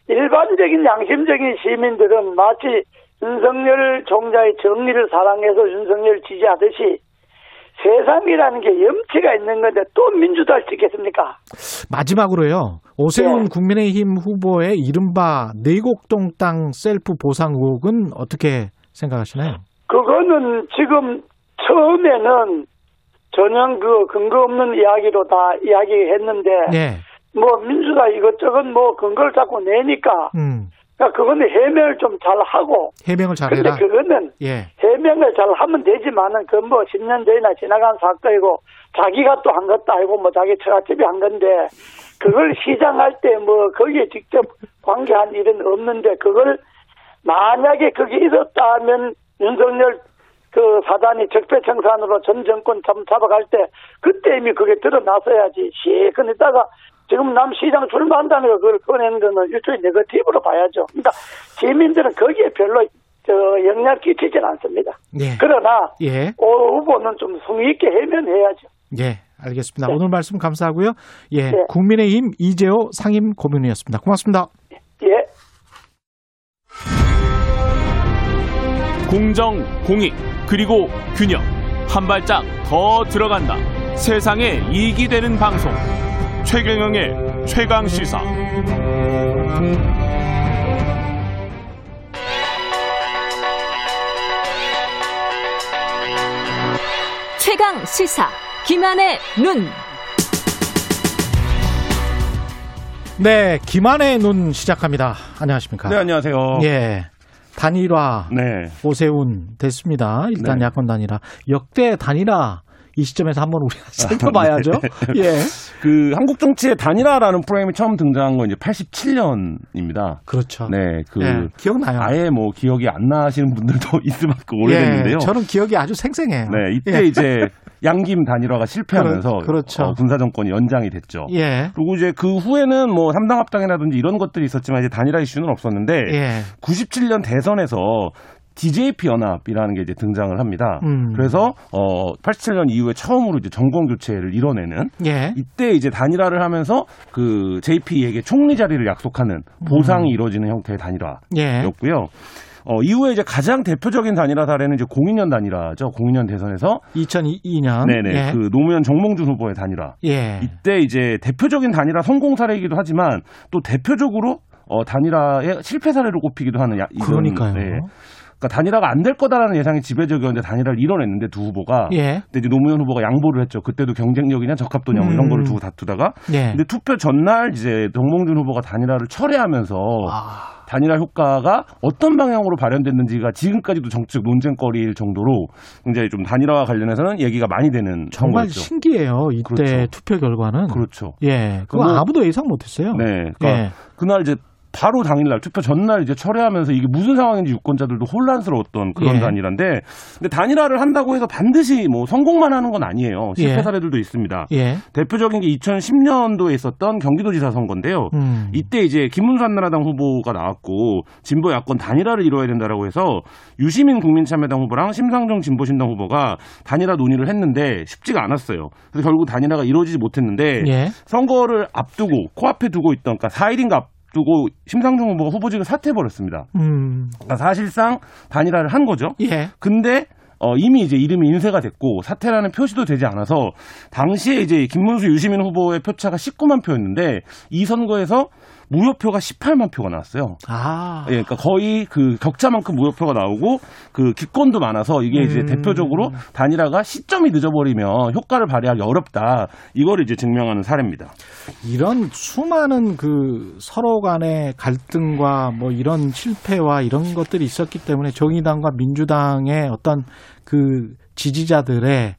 일반적인 양심적인 시민들은 마치 윤석열 총장의 정리를 사랑해서 윤석열 지지하듯이 세상이라는 게 염치가 있는 건데 또 민주당을 찍겠습니까? 마지막으로요. 오세훈 예. 국민의힘 후보의 이른바 내곡동 땅 셀프 보상 의혹은 어떻게 생각하시나요? 그거는 지금 처음에는 전혀 그 근거 없는 이야기로 다 이야기했는데 예. 뭐 민주당 이것저것 뭐 근거를 자꾸 내니까 음. 그러니까 그거는 해명을 좀 잘 하고 해명을 근데 잘해라. 그거는 예. 해명을 잘 하면 되지만은 그건 뭐 10년 전이나 지나간 사건이고 자기가 또 한 것도 아니고 뭐 자기 처갓집이 한 건데 그걸 시장할 때 뭐 거기에 직접 관계한 일은 없는데 그걸 만약에 그게 있었다면 윤석열 그 사단이 적폐청산으로 전 정권 잡, 잡아갈 때 그때 이미 그게 드러났어야지 시큰 있다가 지금 남 시장 출마한다는 거 그걸 꺼내는 거는 일종의 네거티브로 봐야죠. 그러니까 시민들은 거기에 별로 저 영향 끼치진 않습니다. 예. 그러나 예. 오 후보는 좀 성의 있게 해면해야죠. 예. 알겠습니다. 네. 오늘 말씀 감사하고요. 예. 네. 국민의힘 이재호 상임 고문이었습니다. 고맙습니다. 예. 공정, 공익, 그리고 균형. 한 발짝 더 들어간다. 세상에 이익이 되는 방송. 최경영의 최강 시사. 최강 시사 김한의 눈. 네, 김한의 눈 시작합니다. 안녕하십니까? 네, 안녕하세요. 예. 단일화 네. 오세훈 됐습니다. 일단 네. 야권 단일화 역대 단일화 이 시점에서 한번 우리가 살펴봐야죠. *laughs* 예. 그 한국 정치의 단일화라는 프레임이 처음 등장한 건 이제 87년입니다. 그렇죠. 네, 그 예, 기억나요. 아예 뭐 기억이 안 나시는 분들도 *laughs* 있을 만큼 오래됐는데요. 예, 저는 기억이 아주 생생해요. 네, 이때 예. 이제 양김 단일화가 실패하면서 그렇- 그렇죠. 어, 군사 정권이 연장이 됐죠. 예. 그리고 이제 그 후에는 뭐 삼당 합당이라든지 이런 것들이 있었지만 이제 단일화 이슈는 없었는데 예. 97년 대선에서 DJP 연합이라는 게 이제 등장을 합니다. 음. 그래서 어 87년 이후에 처음으로 이제 정권 교체를 이뤄내는 예. 이때 이제 단일화를 하면서 그 JP에게 총리 자리를 약속하는 보상이 이루어지는 형태의 예. 단일화였고요. 어, 이후에 이제 가장 대표적인 단일화 사례는 이제 02년 단일화죠. 02년 대선에서 2002년. 네네 예. 그 노무현 정몽준 후보의 단일화. 예. 이때 이제 대표적인 단일화 성공 사례이기도 하지만 또 대표적으로 어, 단일화의 실패 사례로 꼽히기도 하는 야, 이런, 그러니까요. 네. 그러니까 단일화가 안 될 거다라는 예상이 지배적이었는데 단일화를 이뤄냈는데 두 후보가 예. 그때 이제 노무현 후보가 양보를 했죠. 그때도 경쟁력이냐 적합도냐 뭐 이런 음. 거를 두고 다투다가 예. 근데 투표 전날 이제 정몽준 후보가 단일화를 철회하면서 아. 단일화 효과가 어떤 방향으로 발현됐는지가 지금까지도 정치적 논쟁거리일 정도로 굉장히 좀 단일화와 관련해서는 얘기가 많이 되는 정말. 신기해요. 이때 그렇죠. 투표 결과는. 그렇죠. 예. 그거 뭐- 아무도 예상 못 했어요. 네. 그러니까 예. 그날 이제 바로 당일날 투표 전날 이제 철회하면서 이게 무슨 상황인지 유권자들도 혼란스러웠던 그런 예. 단일화인데 근데 단일화를 한다고 해서 반드시 뭐 성공만 하는 건 아니에요. 실패 예. 사례들도 있습니다. 예. 대표적인 게 2010년도에 있었던 경기도지사 선거인데요. 음. 이때 이제 김문수 한나라당 후보가 나왔고 진보 야권 단일화를 이뤄야 된다라고 해서 유시민 국민참여당 후보랑 심상정 진보신당 후보가 단일화 논의를 했는데 쉽지가 않았어요. 그래서 결국 단일화가 이루어지지 못했는데 예. 선거를 앞두고 코앞에 두고 있던 그러니까 4일인가 앞두고 심상정 후보가 후보직을 사퇴해 버렸습니다. 음. 그러니까 사실상 단일화를 한 거죠. 예. 근데 어, 이미 이제 이름이 인쇄가 됐고 사퇴라는 표시도 되지 않아서 당시에 이제 김문수 유시민 후보의 표차가 19만 표였는데 이 선거에서 무효표가 18만 표가 나왔어요. 아. 예, 그러니까 거의 그 격차만큼 무효표가 나오고 그 기권도 많아서 이게 이제 음. 대표적으로 단일화가 시점이 늦어버리면 효과를 발휘하기 어렵다. 이거를 이제 증명하는 사례입니다. 이런 수많은 그 서로 간의 갈등과 뭐 이런 실패와 이런 것들이 있었기 때문에 정의당과 민주당의 어떤 그 지지자들의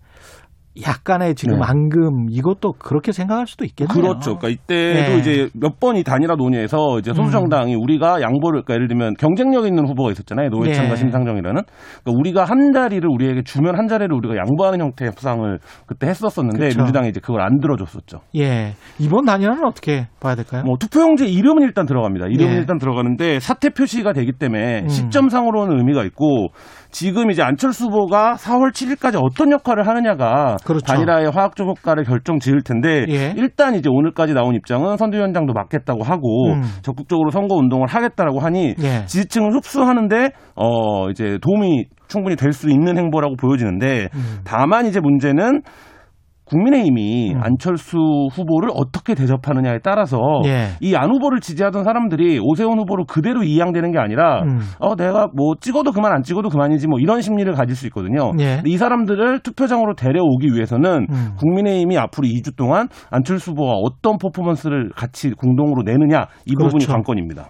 약간의 지금 네. 앙금 이것도 그렇게 생각할 수도 있겠네요. 그렇죠. 그러니까 이때도 네. 이제 몇 번이 단일화 논의에서 이제 소수 정당이 우리가 양보를 그러니까 예를 들면 경쟁력 있는 후보가 있었잖아요. 노회찬과 네. 심상정이라는. 그러니까 우리가 한 자리를 우리에게 주면 한 자리를 우리가 양보하는 형태의 협상을 그때 했었었는데 그렇죠. 민주당이 이제 그걸 안 들어줬었죠. 예. 이번 단일화는 어떻게 봐야 될까요? 뭐 투표용지 이름은 일단 들어갑니다. 이름은 예. 일단 들어가는데 사퇴 표시가 되기 때문에 음. 시점상으로는 의미가 있고 지금 이제 안철수 후보가 4월 7일까지 어떤 역할을 하느냐가 그렇죠. 단일화의 화학적 효과를 결정 지을 텐데 예. 일단 이제 오늘까지 나온 입장은 선대위원장도 맡겠다고 하고 음. 적극적으로 선거 운동을 하겠다라고 하니 예. 지지층을 흡수하는데 어 이제 도움이 충분히 될 수 있는 행보라고 보여지는데 음. 다만 이제 문제는 국민의힘이 음. 안철수 후보를 어떻게 대접하느냐에 따라서 예. 이안 후보를 지지하던 사람들이 오세훈 후보로 그대로 이양되는 게 아니라 음. 어 내가 뭐 찍어도 그만 안 찍어도 그만이지 뭐 이런 심리를 가질 수 있거든요. 예. 이 사람들을 투표장으로 데려오기 위해서는 음. 국민의힘이 앞으로 2주 동안 안철수 후보가 어떤 퍼포먼스를 같이 공동으로 내느냐 이 부분이 그렇죠. 관건입니다.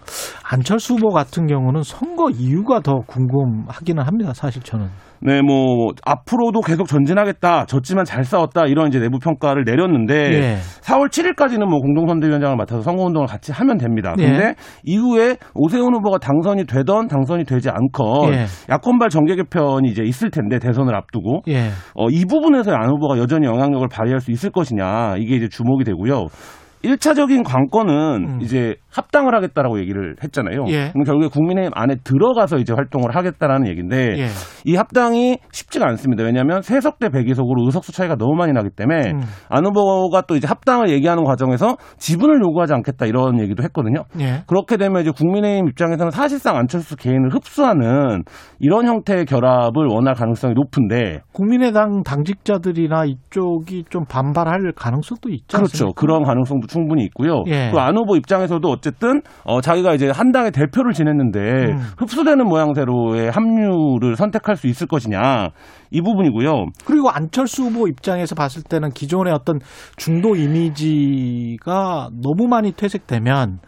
안철수 후보 같은 경우는 선거 이유가 더 궁금하기는 합니다. 사실 저는. 네, 뭐 앞으로도 계속 전진하겠다. 졌지만 잘 싸웠다. 이런 이제 내부 평가를 내렸는데 예. 4월 7일까지는 뭐 공동선대위원장을 맡아서 선거운동을 같이 하면 됩니다. 예. 근데 이후에 오세훈 후보가 당선이 되던 당선이 되지 않건 예. 야권발 정계 개편이 이제 있을 텐데 대선을 앞두고 예. 어, 이 부분에서 안 후보가 여전히 영향력을 발휘할 수 있을 것이냐 이게 이제 주목이 되고요. 1차적인 관건은 음. 이제 합당을 하겠다라고 얘기를 했잖아요. 예. 그럼 결국에 국민의힘 안에 들어가서 이제 활동을 하겠다라는 얘기인데 예. 이 합당이 쉽지가 않습니다. 왜냐하면 세석 대 백의석으로 의석수 차이가 너무 많이 나기 때문에 음. 안 후보가 또 이제 합당을 얘기하는 과정에서 지분을 요구하지 않겠다 이런 얘기도 했거든요. 예. 그렇게 되면 이제 국민의힘 입장에서는 사실상 안철수 개인을 흡수하는 이런 형태의 결합을 원할 가능성이 높은데 국민의당 당직자들이나 이쪽이 좀 반발할 가능성도 있지 그렇죠. 않습니까? 그런 가능성도 충분히 있고요. 예. 그안 후보 입장에서도 어쨌든 어, 자기가 이제 한 당의 대표를 지냈는데 음. 흡수되는 모양새로의 합류를 선택할 수 있을 것이냐 이 부분이고요. 그리고 안철수 후보 입장에서 봤을 때는 기존의 어떤 중도 이미지가 너무 많이 퇴색되면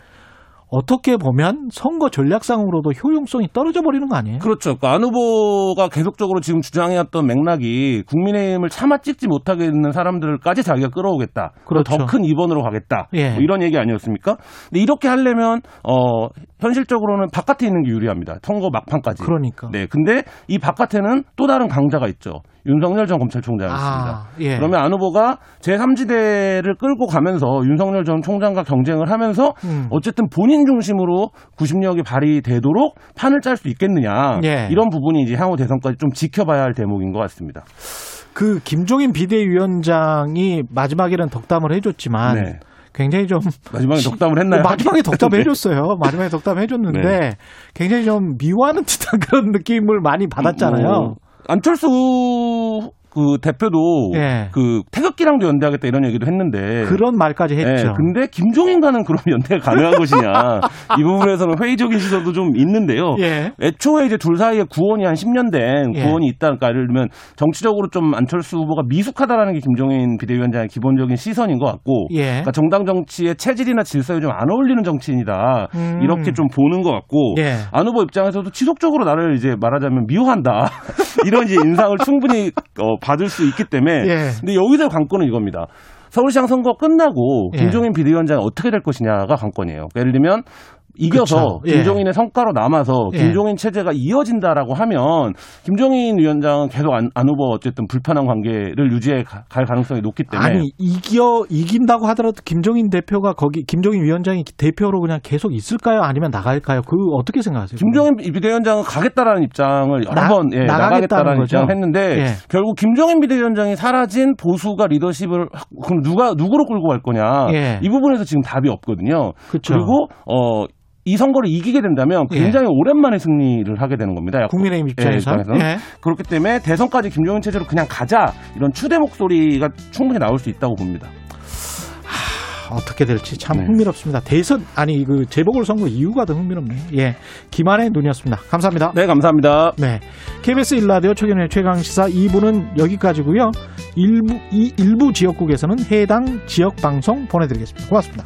어떻게 보면 선거 전략상으로도 효용성이 떨어져 버리는 거 아니에요? 그렇죠. 그안 후보가 계속적으로 지금 주장해왔던 맥락이 국민의힘을 차마 찍지 못하게 있는 사람들까지 자기가 끌어오겠다. 그렇죠. 더큰 2번으로 가겠다. 예. 뭐 이런 얘기 아니었습니까? 근데 이렇게 하려면 어 현실적으로는 바깥에 있는 게 유리합니다. 선거 막판까지. 그러니까. 네. 근데 이 바깥에는 또 다른 강자가 있죠. 윤석열 전 검찰총장이었습니다. 아, 예. 그러면 안 후보가 제3지대를 끌고 가면서 윤석열 전 총장과 경쟁을 하면서 음. 어쨌든 본인 중심으로 구심력이 발휘되도록 판을 짤 수 있겠느냐 예. 이런 부분이 이제 향후 대선까지 좀 지켜봐야 할 대목인 것 같습니다. 그 김종인 비대위원장이 마지막에는 덕담을 해줬지만 네. 굉장히 좀 마지막에 *laughs* 덕담을 했나요? 마지막에 덕담 *laughs* 네. 해줬어요. 마지막에 덕담 해줬는데 네. 굉장히 좀 미워하는 듯한 그런 느낌을 많이 받았잖아요. 뭐, 안철수 그 대표도 예. 그 태극기랑도 연대하겠다 이런 얘기도 했는데 그런 말까지 했죠. 예, 근데 김종인과는 그럼 *laughs* 연대가 가능한 것이냐 이 부분에서는 회의적인 시선도 좀 있는데요. 예. 애초에 이제 둘 사이에 구원이 한 10년 된 예. 구원이 있다니까 예를 들면 정치적으로 좀 안철수 후보가 미숙하다라는 게 김종인 비대위원장의 기본적인 시선인 것 같고 예. 그러니까 정당 정치의 체질이나 질서에 좀 안 어울리는 정치인이다 음. 이렇게 좀 보는 것 같고 예. 안 후보 입장에서도 지속적으로 나를 이제 말하자면 미워한다 *laughs* 이런 이제 인상을 충분히 어, 받을 수 있기 때문에 예. 근데 여기서 관건은 이겁니다. 서울시장 선거 끝나고 예. 김종인 비대위원장이 어떻게 될 것이냐가 관건이에요. 그러니까 예를 들면 이겨서 그쵸. 예. 김종인의 성과로 남아서 예. 김종인 체제가 이어진다라고 하면 김종인 위원장은 계속 안, 안 후보 어쨌든 불편한 관계를 유지해 가- 갈 가능성이 높기 때문에 아니 이겨 이긴다고 하더라도 김종인 대표가 거기 김종인 위원장이 대표로 그냥 계속 있을까요? 아니면 나갈까요? 그 어떻게 생각하세요? 김종인 비대위원장은 가겠다라는 입장을 여러 나- 번 예, 나가겠다는 나가겠다라는? 입장을 했는데 예. 결국 김종인 비대위원장이 사라진 보수가 리더십을 확- 그럼 누가 누구로 끌고 갈 거냐 예. 이 부분에서 지금 답이 없거든요. 그쵸. 그리고 어. 이 선거를 이기게 된다면 예. 굉장히 오랜만에 승리를 하게 되는 겁니다. 국민의힘 입장에서 예. 예. 그렇기 때문에 대선까지 김종인 체제로 그냥 가자 이런 추대 목소리가 충분히 나올 수 있다고 봅니다. 어떻게 될지 참 네. 흥미롭습니다. 대선 아니 그 재보궐 선거 이유가 더 흥미롭네요. 예, 김한의 눈이었습니다. 감사합니다. 네, 감사합니다. 네, KBS 일라디오 최경의 최강 시사 2부는 여기까지고요. 일부 이 일부 지역국에서는 해당 지역 방송 보내드리겠습니다. 고맙습니다.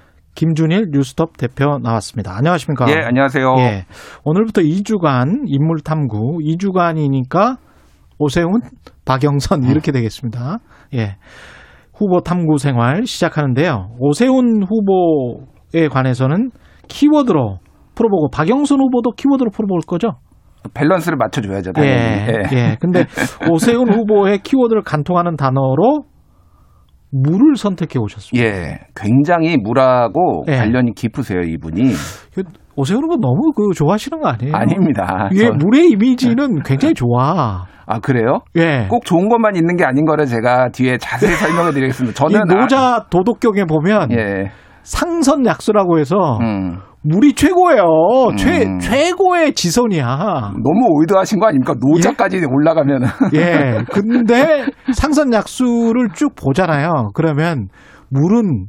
김준일 뉴스톱 대표 나왔습니다. 안녕하십니까? 예, 안녕하세요. 예, 오늘부터 2주간 인물 탐구, 2주간이니까 오세훈, 박영선 이렇게 되겠습니다. 예. 후보 탐구 생활 시작하는데요. 오세훈 후보에 관해서는 키워드로 풀어보고 박영선 후보도 키워드로 풀어볼 거죠? 밸런스를 맞춰줘야죠. 당연히. 예, 예. 근데 *laughs* 오세훈 후보의 키워드를 간통하는 단어로 물을 선택해 오셨습니다. 예, 굉장히 물하고 예. 관련이 깊으세요, 이분이. 오세훈 후보 너무 그 좋아하시는 거 아니에요? 아닙니다. 이게 전- 물의 이미지는 굉장히 좋아. 아, 그래요? 예. 꼭 좋은 것만 있는 게 아닌 거를 제가 뒤에 자세히 설명해 드리겠습니다. 이 저는. 노자 도덕경에 보면 아, 예. 상선 약수라고 해서 음. 물이 최고예요. 최 음. 최고의 지선이야. 너무 올드하신 거 아닙니까? 노자까지 올라가면은. *laughs* 예. 근데 상선 약수를 쭉 보잖아요. 그러면 물은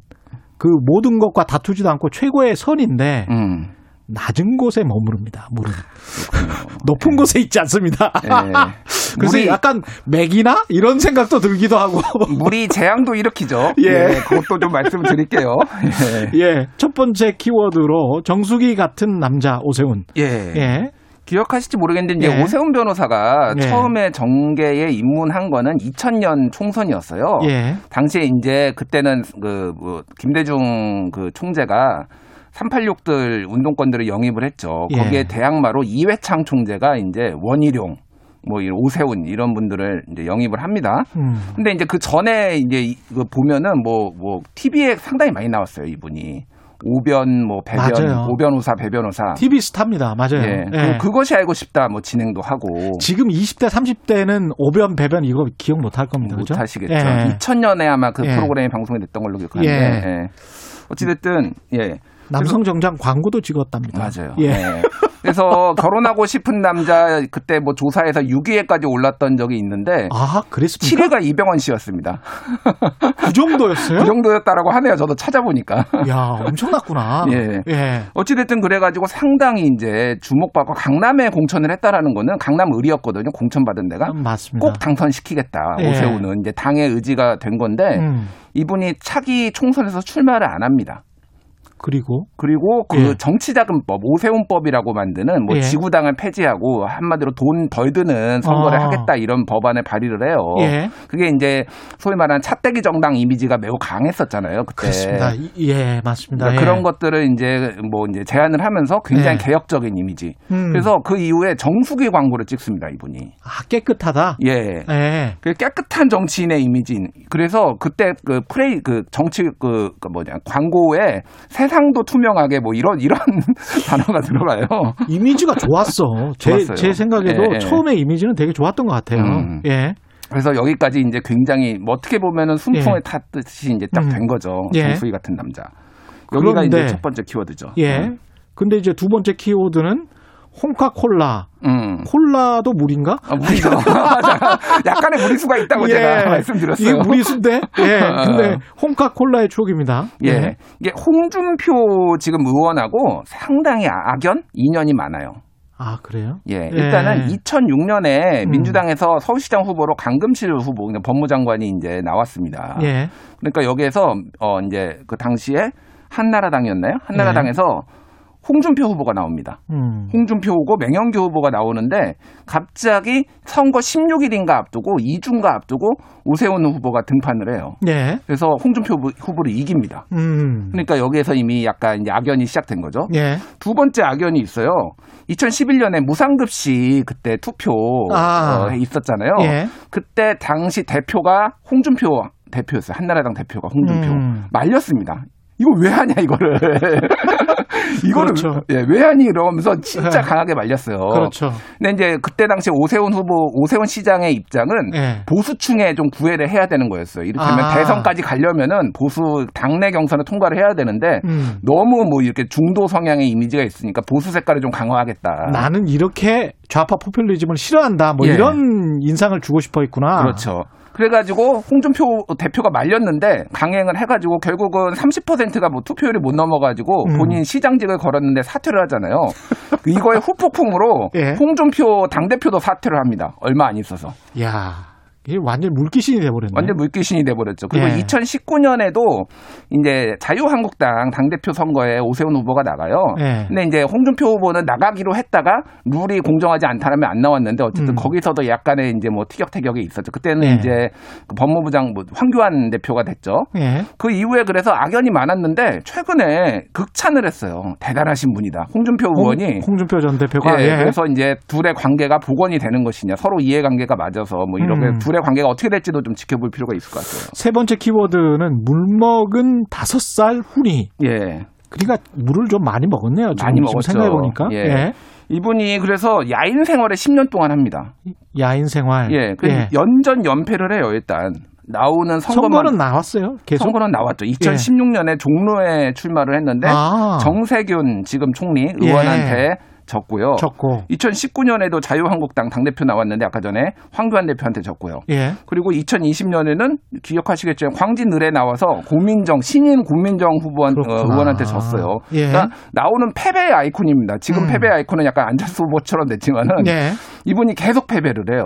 그 모든 것과 다투지도 않고 최고의 선인데 음. 낮은 곳에 머무릅니다. 물은 *laughs* 높은 곳에 있지 않습니다. 예. *laughs* 그래서 물이- 약간 맥이나 이런 생각도 들기도 하고. *laughs* 물이 재앙도 일으키죠. 예. 예. 그것도 좀 말씀드릴게요. 예. 예, 첫 번째 키워드로 정수기 같은 남자 오세훈. 예. 예. 기억하실지 모르겠는데 이제 예. 오세훈 변호사가 예. 처음에 정계에 입문한 거는 2000년 총선이었어요. 예. 당시에 이제 그때는 그 뭐 김대중 그 총재가 386들 운동권들을 영입을 했죠. 예. 거기에 대항마로 이회창 총재가 이제 원희룡 뭐 이런 오세훈 이런 분들을 이제 영입을 합니다. 음. 근데 이제 그 전에 이제 이- 그 보면은 뭐뭐 TV에 상당히 많이 나왔어요 이분이 오변 뭐 배변 맞아요. 오변호사 배변호사 TV 스타입니다. 맞아요. 예. 예. 그, 그것이 알고 싶다 뭐 진행도 하고 지금 20대, 30대는 오변, 배변 이거 기억 못 할 겁니다. 그죠? 못 하시겠죠. 예. 2000년에 아마 그 예. 프로그램이 방송이 됐던 걸로 기억하는데 예. 예. 어찌됐든 예. 남성 정장 광고도 찍었답니다. 맞아요. 예. 예. 그래서 *laughs* 결혼하고 싶은 남자 그때 뭐 조사에서 6위에까지 올랐던 적이 있는데 아, 그랬습니까? 7위가 이병헌 씨였습니다. 그 정도였어요? 그 정도였다라고 하네요. 저도 찾아보니까. 야, 엄청났구나. *laughs* 예. 예. 어찌됐든 그래가지고 상당히 이제 주목받고 강남에 공천을 했다라는 거는 강남 을이었거든요. 공천받은 데가. 음, 맞습니다. 꼭 당선시키겠다. 예. 오세훈은 이제 당의 의지가 된 건데 음. 이분이 차기 총선에서 출마를 안 합니다. 그리고 그리고 그 예. 정치자금법 오세훈법이라고 만드는 뭐 예. 지구당을 폐지하고 한마디로 돈 덜 드는 선거를 아. 하겠다 이런 법안을 발의를 해요. 예. 그게 이제 소위 말하는 차떼기 정당 이미지가 매우 강했었잖아요. 그때. 그렇습니다. 이- 예, 맞습니다. 그러니까 예. 그런 것들을 이제 뭐 이제 제안을 하면서 굉장히 예. 개혁적인 이미지. 음. 그래서 그 이후에 정수기 광고를 찍습니다, 이분이. 아, 깨끗하다. 예. 예. 그 깨끗한 정치인의 이미지인. 그래서 그때 그 프레이 그 정치 그, 그 뭐냐 광고에 세 상도 투명하게 뭐 이런 이런 *laughs* 단어가 들어가요. 이미지가 좋았어. 제. 제 생각에도 예, 예. 처음에 이미지는 되게 좋았던 것 같아요. 음. 예. 그래서 여기까지 이제 굉장히 뭐 어떻게 보면은 순풍을 예. 탔듯이 이제 딱 음. 된 거죠. 예. 정수기 같은 남자. 여기가 그런데- 이제 첫 번째 키워드죠. 예. 음. 근데 이제 두 번째 키워드는 홍카콜라. 음. 콜라도 물인가? 아, 무리죠. *laughs* 약간의 무리수가 있다고 제가 말씀드렸어요. 예. 이게 무리수인데? 예. 근데 어. 홍카콜라의 추억입니다. 예. 이게 홍준표 지금 의원하고 상당히 악연 인연이 많아요. 아, 그래요? 예. 일단은 2006년에 음. 민주당에서 서울시장 후보로 강금실 후보, 법무장관이 이제 나왔습니다. 예. 그러니까 여기에서 어 이제 그 당시에 한나라당이었나요? 한나라당에서 예. 홍준표 후보가 나옵니다. 음. 홍준표 후보, 맹영규 후보가 나오는데 갑자기 선거 16일인가 앞두고 이중가 앞두고 오세훈 후보가 등판을 해요. 예. 그래서 홍준표 후보- 후보를 이깁니다. 음. 그러니까 여기에서 이미 약간 악연이 시작된 거죠. 예. 두 번째 악연이 있어요. 2011년에 무상급식 그때 투표 아. 어, 있었잖아요. 예. 그때 당시 대표가 홍준표 대표였어요. 한나라당 대표가 홍준표 음. 말렸습니다. 이거 왜 하냐 이거를 *laughs* 이거를 그렇죠. 예, 왜 하니 이러면서 진짜 예. 강하게 말렸어요. 그렇죠. 근데 이제 그때 당시 오세훈 후보 오세훈 시장의 입장은 예. 보수층에 좀 구애를 해야 되는 거였어요. 이를테면 아. 대선까지 가려면은 보수 당내 경선을 통과를 해야 되는데 음. 너무 뭐 이렇게 중도 성향의 이미지가 있으니까 보수 색깔을 좀 강화하겠다. 나는 이렇게 좌파 포퓰리즘을 싫어한다. 뭐 예. 이런 인상을 주고 싶어 했구나. 그렇죠. 그래가지고 홍준표 대표가 말렸는데 강행을 해가지고 결국은 30%가 뭐 투표율이 못 넘어가지고 음. 본인 시장직을 걸었는데 사퇴를 하잖아요. 이거의 후폭풍으로 *laughs* 예. 홍준표 당 대표도 사퇴를 합니다. 얼마 안 있어서 야, 이게 완전 물귀신이 돼버렸네. 완전 물귀신이 돼버렸죠. 그리고 예. 2019년에도 이제 자유한국당 당 대표 선거에 오세훈 후보가 나가요. 예. 근데 이제 홍준표 후보는 나가기로 했다가 룰이 공정하지 않다면 안 나왔는데 어쨌든 음. 거기서도 약간의 이제 뭐 티격태격이 있었죠. 그때는 예. 이제 그 법무부장 뭐 황교안 대표가 됐죠. 예. 그 이후에 그래서 악연이 많았는데 최근에 극찬을 했어요. 대단하신 분이다. 홍준표 의원이 홍, 준표전 대표가 예, 예. 그래서 이제 둘의 관계가 복원이 되는 것이냐, 서로 이해관계가 맞아서 뭐 이렇게 음. 둘의 관계가 어떻게 될지도 좀 지켜볼 필요가 있을 것 같아요. 세 번째 키워드는 물 먹은 다섯 살 훈이. 예. 그러니까 물을 좀 많이 먹었네요. 지금, 많이 지금 먹었죠. 생각해 보니까. 예. 예. 이분이 그래서 야인 생활을 10년 동안 합니다. 야인 생활. 예. 그 연전 연패를 해요, 일단. 나오는 선거만 선거는 나왔어요. 계속. 선거는 나왔죠. 2016년에 종로에 출마를 했는데 아. 정세균 지금 총리 의원한테 졌고요. 졌고. 2019년에도 자유한국당 당대표 나왔는데 아까 전에 황교안 대표한테 졌고요. 예. 그리고 2020년에는 기억하시겠지만 황진 을에 나와서 고민정 신인 고민정 후보한 어, 의원한테 졌어요. 예. 그러니까 나오는 패배의 아이콘입니다. 지금 음. 패배의 아이콘은 약간 안철수 후보처럼 됐지만은 예. 이분이 계속 패배를 해요.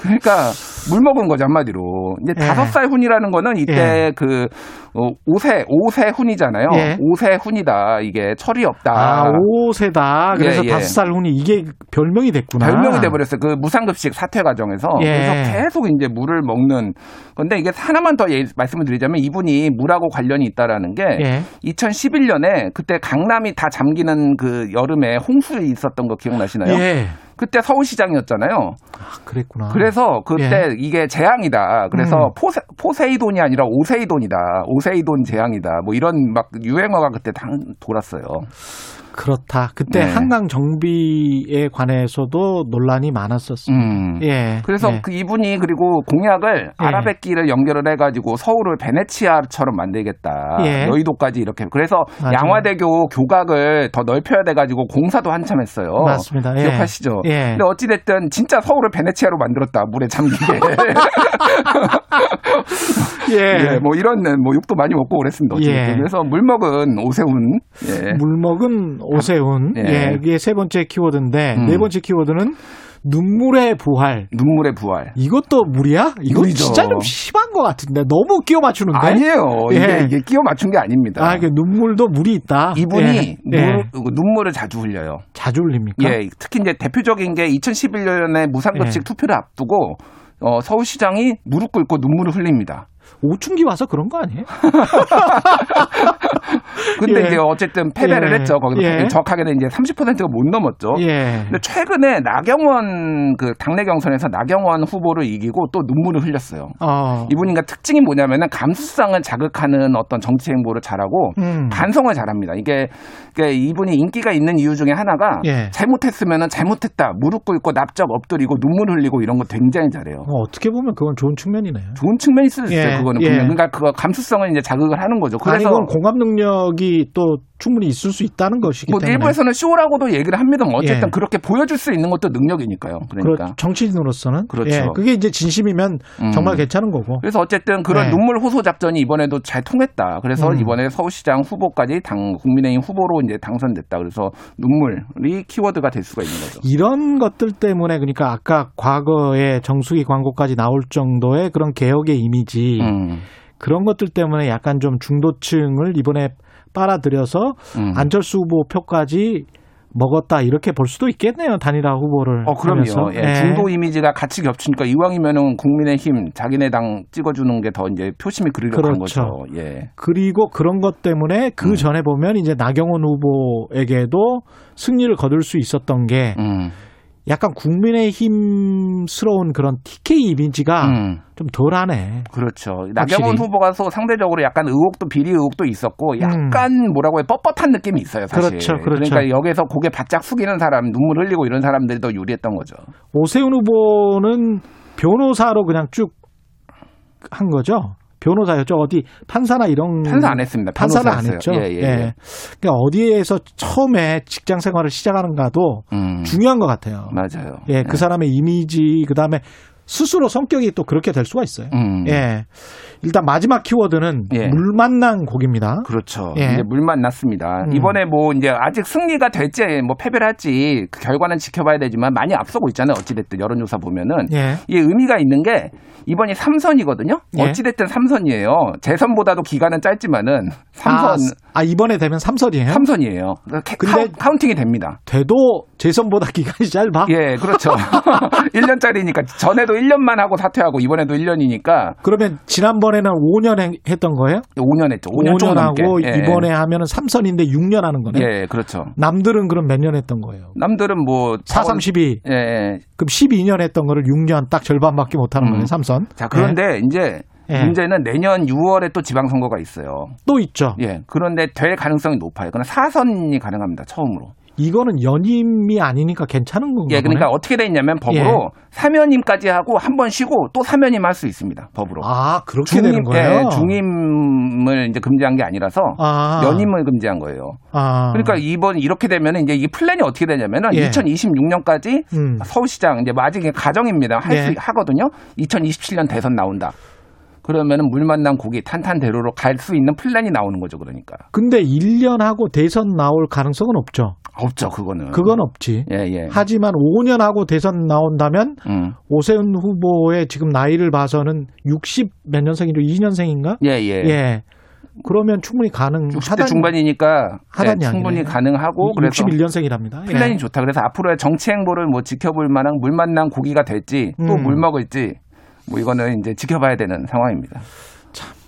그러니까 물 먹은 거죠 한마디로. 이제 예. 다섯 살 훈이라는 거는 이때 예. 그 어, 5세 5세 훈이잖아요. 예. 5세 훈이다. 이게 철이 없다. 아, 5세다. 그래서 예, 예. 다섯 살 훈이 이게 별명이 됐구나. 별명이 돼버렸어요. 그 무상급식 사퇴 과정에서. 예. 그래서 계속 이제 물을 먹는. 건데 이게 하나만 더 예- 말씀을 드리자면 이분이 물하고 관련이 있다라는 게 예. 2011년에 그때 강남이 다 잠기는 그 여름에 홍수 있었던 거 기억나시나요? 예. 그때 서울시장이었잖아요. 아, 그랬구나. 그래서 그때 예. 이게 재앙이다. 그래서 음. 포세, 포세이돈이 아니라 오세이돈이다. 오세이돈 재앙이다. 뭐 이런 막 유행어가 그때 다 돌았어요. 그렇다. 그때 네. 한강 정비에 관해서도 논란이 많았었습니다. 음. 예. 그래서 예. 그 이분이 그리고 공약을 예. 아라뱃길을 연결을 해가지고 서울을 베네치아처럼 만들겠다. 예. 여의도까지 이렇게. 그래서 맞아요. 양화대교 교각을 더 넓혀야 돼가지고 공사도 한참 했어요. 맞습니다. 예. 기억하시죠? 예. 근데 어찌됐든 진짜 서울을 베네치아로 만들었다. 물에 잠기게. *laughs* *laughs* 예. 예, 뭐 이런 뭐 욕도 많이 먹고 그랬습니다. 예. 그래서 물 먹은 오세훈. 예. 물먹은 오세훈. 예. 예. 이게 세 번째 키워드인데 음. 네 번째 키워드는 눈물의 부활. 눈물의 부활. 이것도 물이야? 이거 물이죠. 진짜 좀 심한 것 같은데 너무 끼워 맞추는데. 아니에요. 예. 이게, 이게 끼워 맞춘 게 아닙니다. 아, 그 눈물도 물이 있다. 이분이 예. 예. 물, 눈물을 자주 흘려요. 자주 흘립니까? 예, 특히 이제 대표적인 게 2011년에 무상급식 예. 투표를 앞두고 어, 서울시장이 무릎 꿇고 눈물을 흘립니다. 오충기 와서 그런 거 아니에요? *laughs* 근데 예. 이제 어쨌든 패배를 예. 했죠. 거기서 예. 정확하게는 이제 30%가 못 넘었죠. 예. 근데 최근에 나경원 그 당내 경선에서 나경원 후보를 이기고 또 눈물을 흘렸어요. 어. 이분이 그 특징이 뭐냐면은 감수성을 자극하는 어떤 정치 행보를 잘하고 음. 반성을 잘합니다. 이게, 이게 이분이 인기가 있는 이유 중에 하나가 예. 잘못했으면은 잘못했다 무릎 꿇고 납작 엎드리고 눈물 흘리고 이런 거 굉장히 잘해요. 어, 어떻게 보면 그건 좋은 측면이네요. 좋은 측면이 있을 수 있어요. 예, 그거는 예. 분명. 그러니까 그거 감수성을 이제 자극을 하는 거죠. 아니, 그래서 이건 공감 능력이 또 충분히 있을 수 있다는 것이기 뭐 때문에. 일부에서는 쇼라고도 얘기를 합니다만 어쨌든 예. 그렇게 보여줄 수 있는 것도 능력이니까요. 그러니까. 그렇- 정치인으로서는 그렇죠. 예, 그게 이제 진심이면 음. 정말 괜찮은 거고. 그래서 어쨌든 그런 네. 눈물 호소 작전이 이번에도 잘 통했다. 그래서 음. 이번에 서울시장 후보까지 당 국민의힘 후보로 이제 당선됐다. 그래서 눈물이 키워드가 될 수가 있는 거죠. 이런 것들 때문에 그러니까 아까 과거에 정수기 광고까지 나올 정도의 그런 개혁의 이미지 음. 그런 것들 때문에 약간 좀 중도층을 이번에 빨아들여서 음. 안철수 후보 표까지 먹었다 이렇게 볼 수도 있겠네요 단일화 후보를 어, 그럼요. 하면서. 예, 예. 중도 이미지가 같이 겹치니까 이왕이면은 국민의힘 자기네 당 찍어주는 게 더 이제 표심이 그리려고 한 그렇죠. 거죠. 예. 그리고 그런 것 때문에 그 음. 전에 보면 이제 나경원 후보에게도 승리를 거둘 수 있었던 게 음. 약간 국민의힘스러운 그런 TK 이미지가 음. 좀 덜하네. 그렇죠. 나경원. 후보가 또 상대적으로 약간 의혹도 비리 의혹도 있었고 약간 뭐라고 해 뻣뻣한 느낌이 있어요. 사실. 음. 그렇죠, 그렇죠. 러니까 여기서 고개 바짝 숙이는 사람, 눈물 흘리고 이런 사람들이 더 유리했던 거죠. 오세훈 후보는 변호사로 그냥 쭉 한 거죠. 변호사였죠. 어디 판사나 이런 판사 안 했습니다. 판사를 안. 했죠. 예, 예, 예. 그러니까 어디에서 처음에 직장 생활을 시작하는가도 음. 중요한 것 같아요. 맞아요. 예, 그 사람의 이미지 그다음에 스스로 성격이 또 그렇게 될 수가 있어요. 음. 예. 일단 마지막 키워드는 예. 물 만난 곡입니다. 그렇죠. 예. 이제 물 만났습니다. 음. 이번에 뭐 이제 아직 승리가 될지 뭐 패배를 할지 그 결과는 지켜봐야 되지만 많이 앞서고 있잖아요. 어찌됐든 여론조사 보면은 예. 이게 의미가 있는 게 이번이 삼선이거든요. 예. 어찌됐든 삼선이에요. 재선보다도 기간은 짧지만은 삼선 아, 아, 이번에 되면 삼선이에요? 삼선이에요. 근데- 카 운, 팅이 됩니다. 돼도 재선보다 *laughs* 기간이 짧아? 예, 그렇죠. *laughs* 1년짜리니까 전에도 1년만 하고 사퇴하고 이번에도 1년이니까 그러면 지난번에는 5년 행- 했던 거예요? 5년 했죠. 5년, 좀 넘게. 하고 예, 이번에 하면은 삼선인데 6년 하는 거네. 예, 그렇죠. 남들은 그럼 몇 년 했던 거예요? 남들은 뭐 4, 3, 12. 예, 예. 그럼 12년 했던 거를 6년 딱 절반밖에 못 하는 음. 거예요, 삼선. 자, 그런데 이제 예. 문제는 내년 6월에 또 지방선거가 있어요. 또 있죠. 예. 그런데 될 가능성이 높아요. 그건 사선이 가능합니다. 처음으로. 이거는 연임이 아니니까 괜찮은 건가요? 예, 그러니까 어떻게 돼 있냐면 법으로 예. 사면임까지 하고 한 번 쉬고 또 사면임 할 수 있습니다. 법으로. 아, 그렇게 되는 거예요? 예, 중임을 이제 금지한 게 아니라서 아. 연임을 금지한 거예요. 아. 그러니까 이번 이렇게 되면은 이제 이 플랜이 어떻게 되냐면은 예. 2026년까지 음. 서울시장 이제 뭐 아직 가정입니다. 할수 예. 하거든요. 2027년 대선 나온다. 그러면은 물 만난 고기 탄탄대로로 갈 수 있는 플랜이 나오는 거죠. 그러니까 근데 1년 하고 대선 나올 가능성은 없죠. 없죠. 그거는 그건 없지. 예, 예. 하지만 5년 하고 대선 나온다면 음. 오세훈 후보의 지금 나이를 봐서는 60 몇 년생이죠? 2년생인가? 예, 예. 그러면 충분히 가능하다. 60대 중반이니까 하단 예, 충분히. 가능하고 그래서 61년생이랍니다. 플랜이 예. 좋다. 그래서 앞으로의 정치 행보를 뭐 지켜볼 만한 물 만난 고기가 될지 또 음. 물 먹을지 뭐 이거는 이제 지켜봐야 되는 상황입니다.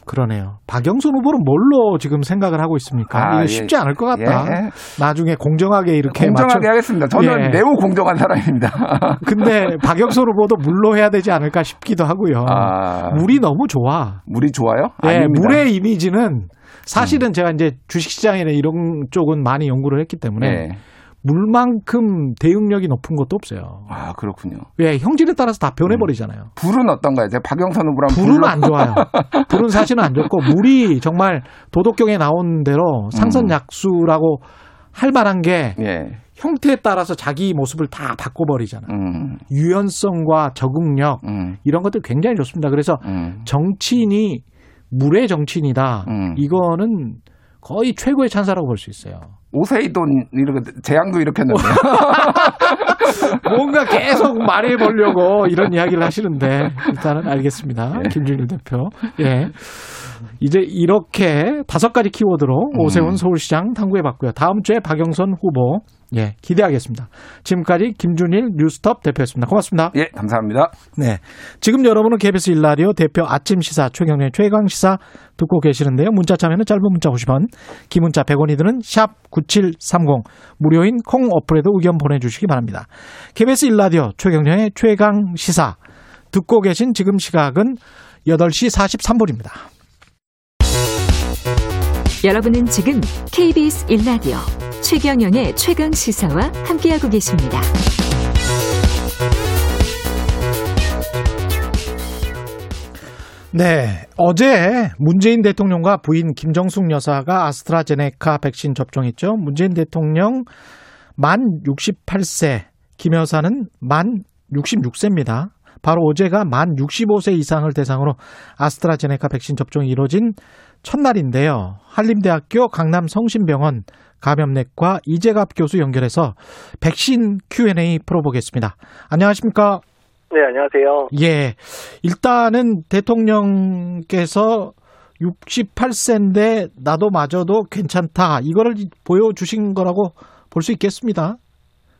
그러네요. 박영선 후보는 뭘로 지금 생각을 하고 있습니까? 아, 이거 예. 쉽지 않을 것 같다. 예. 나중에 공정하게 이렇게 공정하게 맞춰- 하겠습니다. 저는 예. 매우 공정한 사람입니다. *laughs* 근데 박영선 후보도 물로 해야 되지 않을까 싶기도 하고요. 아. 물이 너무 좋아. 물이 좋아요? 네. 음. 물의 이미지는 사실은 제가 이제 주식시장이나 이런 쪽은 많이 연구를 했기 때문에 예. 물만큼 대응력이 높은 것도 없어요. 아 그렇군요. 왜 형질에 따라서 다 변해버리잖아요. 불은 어떤가요? 제가 박영선 후보랑 불은 안 좋아요. *laughs* 불은 사실은 안 좋고 물이 정말 도덕경에 나온 대로 상선약수라고 할 만한 게 예. 형태에 따라서 자기 모습을 다 바꿔버리잖아요. 음, 유연성과 적응력 음, 이런 것들 굉장히 좋습니다. 그래서 음. 정치인이 물의 정치인이다. 음. 이거는 거의 최고의 찬사라고 볼 수 있어요. 오세이돈 이렇게 재앙도 이렇게 했는데 *laughs* 뭔가 계속 말해 보려고 이런 이야기를 하시는데 일단은 알겠습니다. 예. 김준일 대표. 예. 이제 이렇게 다섯 가지 키워드로 음. 오세훈 서울시장 탐구해 봤고요. 다음 주에 박영선 후보 예, 기대하겠습니다. 지금까지 김준일 뉴스톱 대표였습니다. 고맙습니다. 예 감사합니다. 네. 지금 여러분은 KBS 일라디오 대표 아침 시사 최경련 최강 시사 듣고 계시는데요. 문자 참여는 짧은 문자 50원, 긴 문자 100원이 드는 샵 9730 무료인 콩 어플에도 의견 보내 주시기 바랍니다. KBS 일라디오 최경련의 최강 시사 듣고 계신 지금 시각은 8시 43분입니다. 여러분은 지금 KBS 1라디오 최경영의 최강 시사와 함께하고 계십니다. 네. 어제 문재인 대통령과 부인 김정숙 여사가 아스트라제네카 백신 접종했죠. 문재인 대통령 만 68세, 김 여사는 만 66세입니다. 바로 어제가 만 65세 이상을 대상으로 아스트라제네카 백신 접종이 이루어진 첫날인데요. 한림대학교 강남성심병원 감염내과 이재갑 교수 연결해서 백신 Q&A 풀어보겠습니다. 안녕하십니까? 네, 안녕하세요. 예. 일단은 대통령께서 68세인데 나도 마저도 괜찮다. 이거를 보여주신 거라고 볼 수 있겠습니다.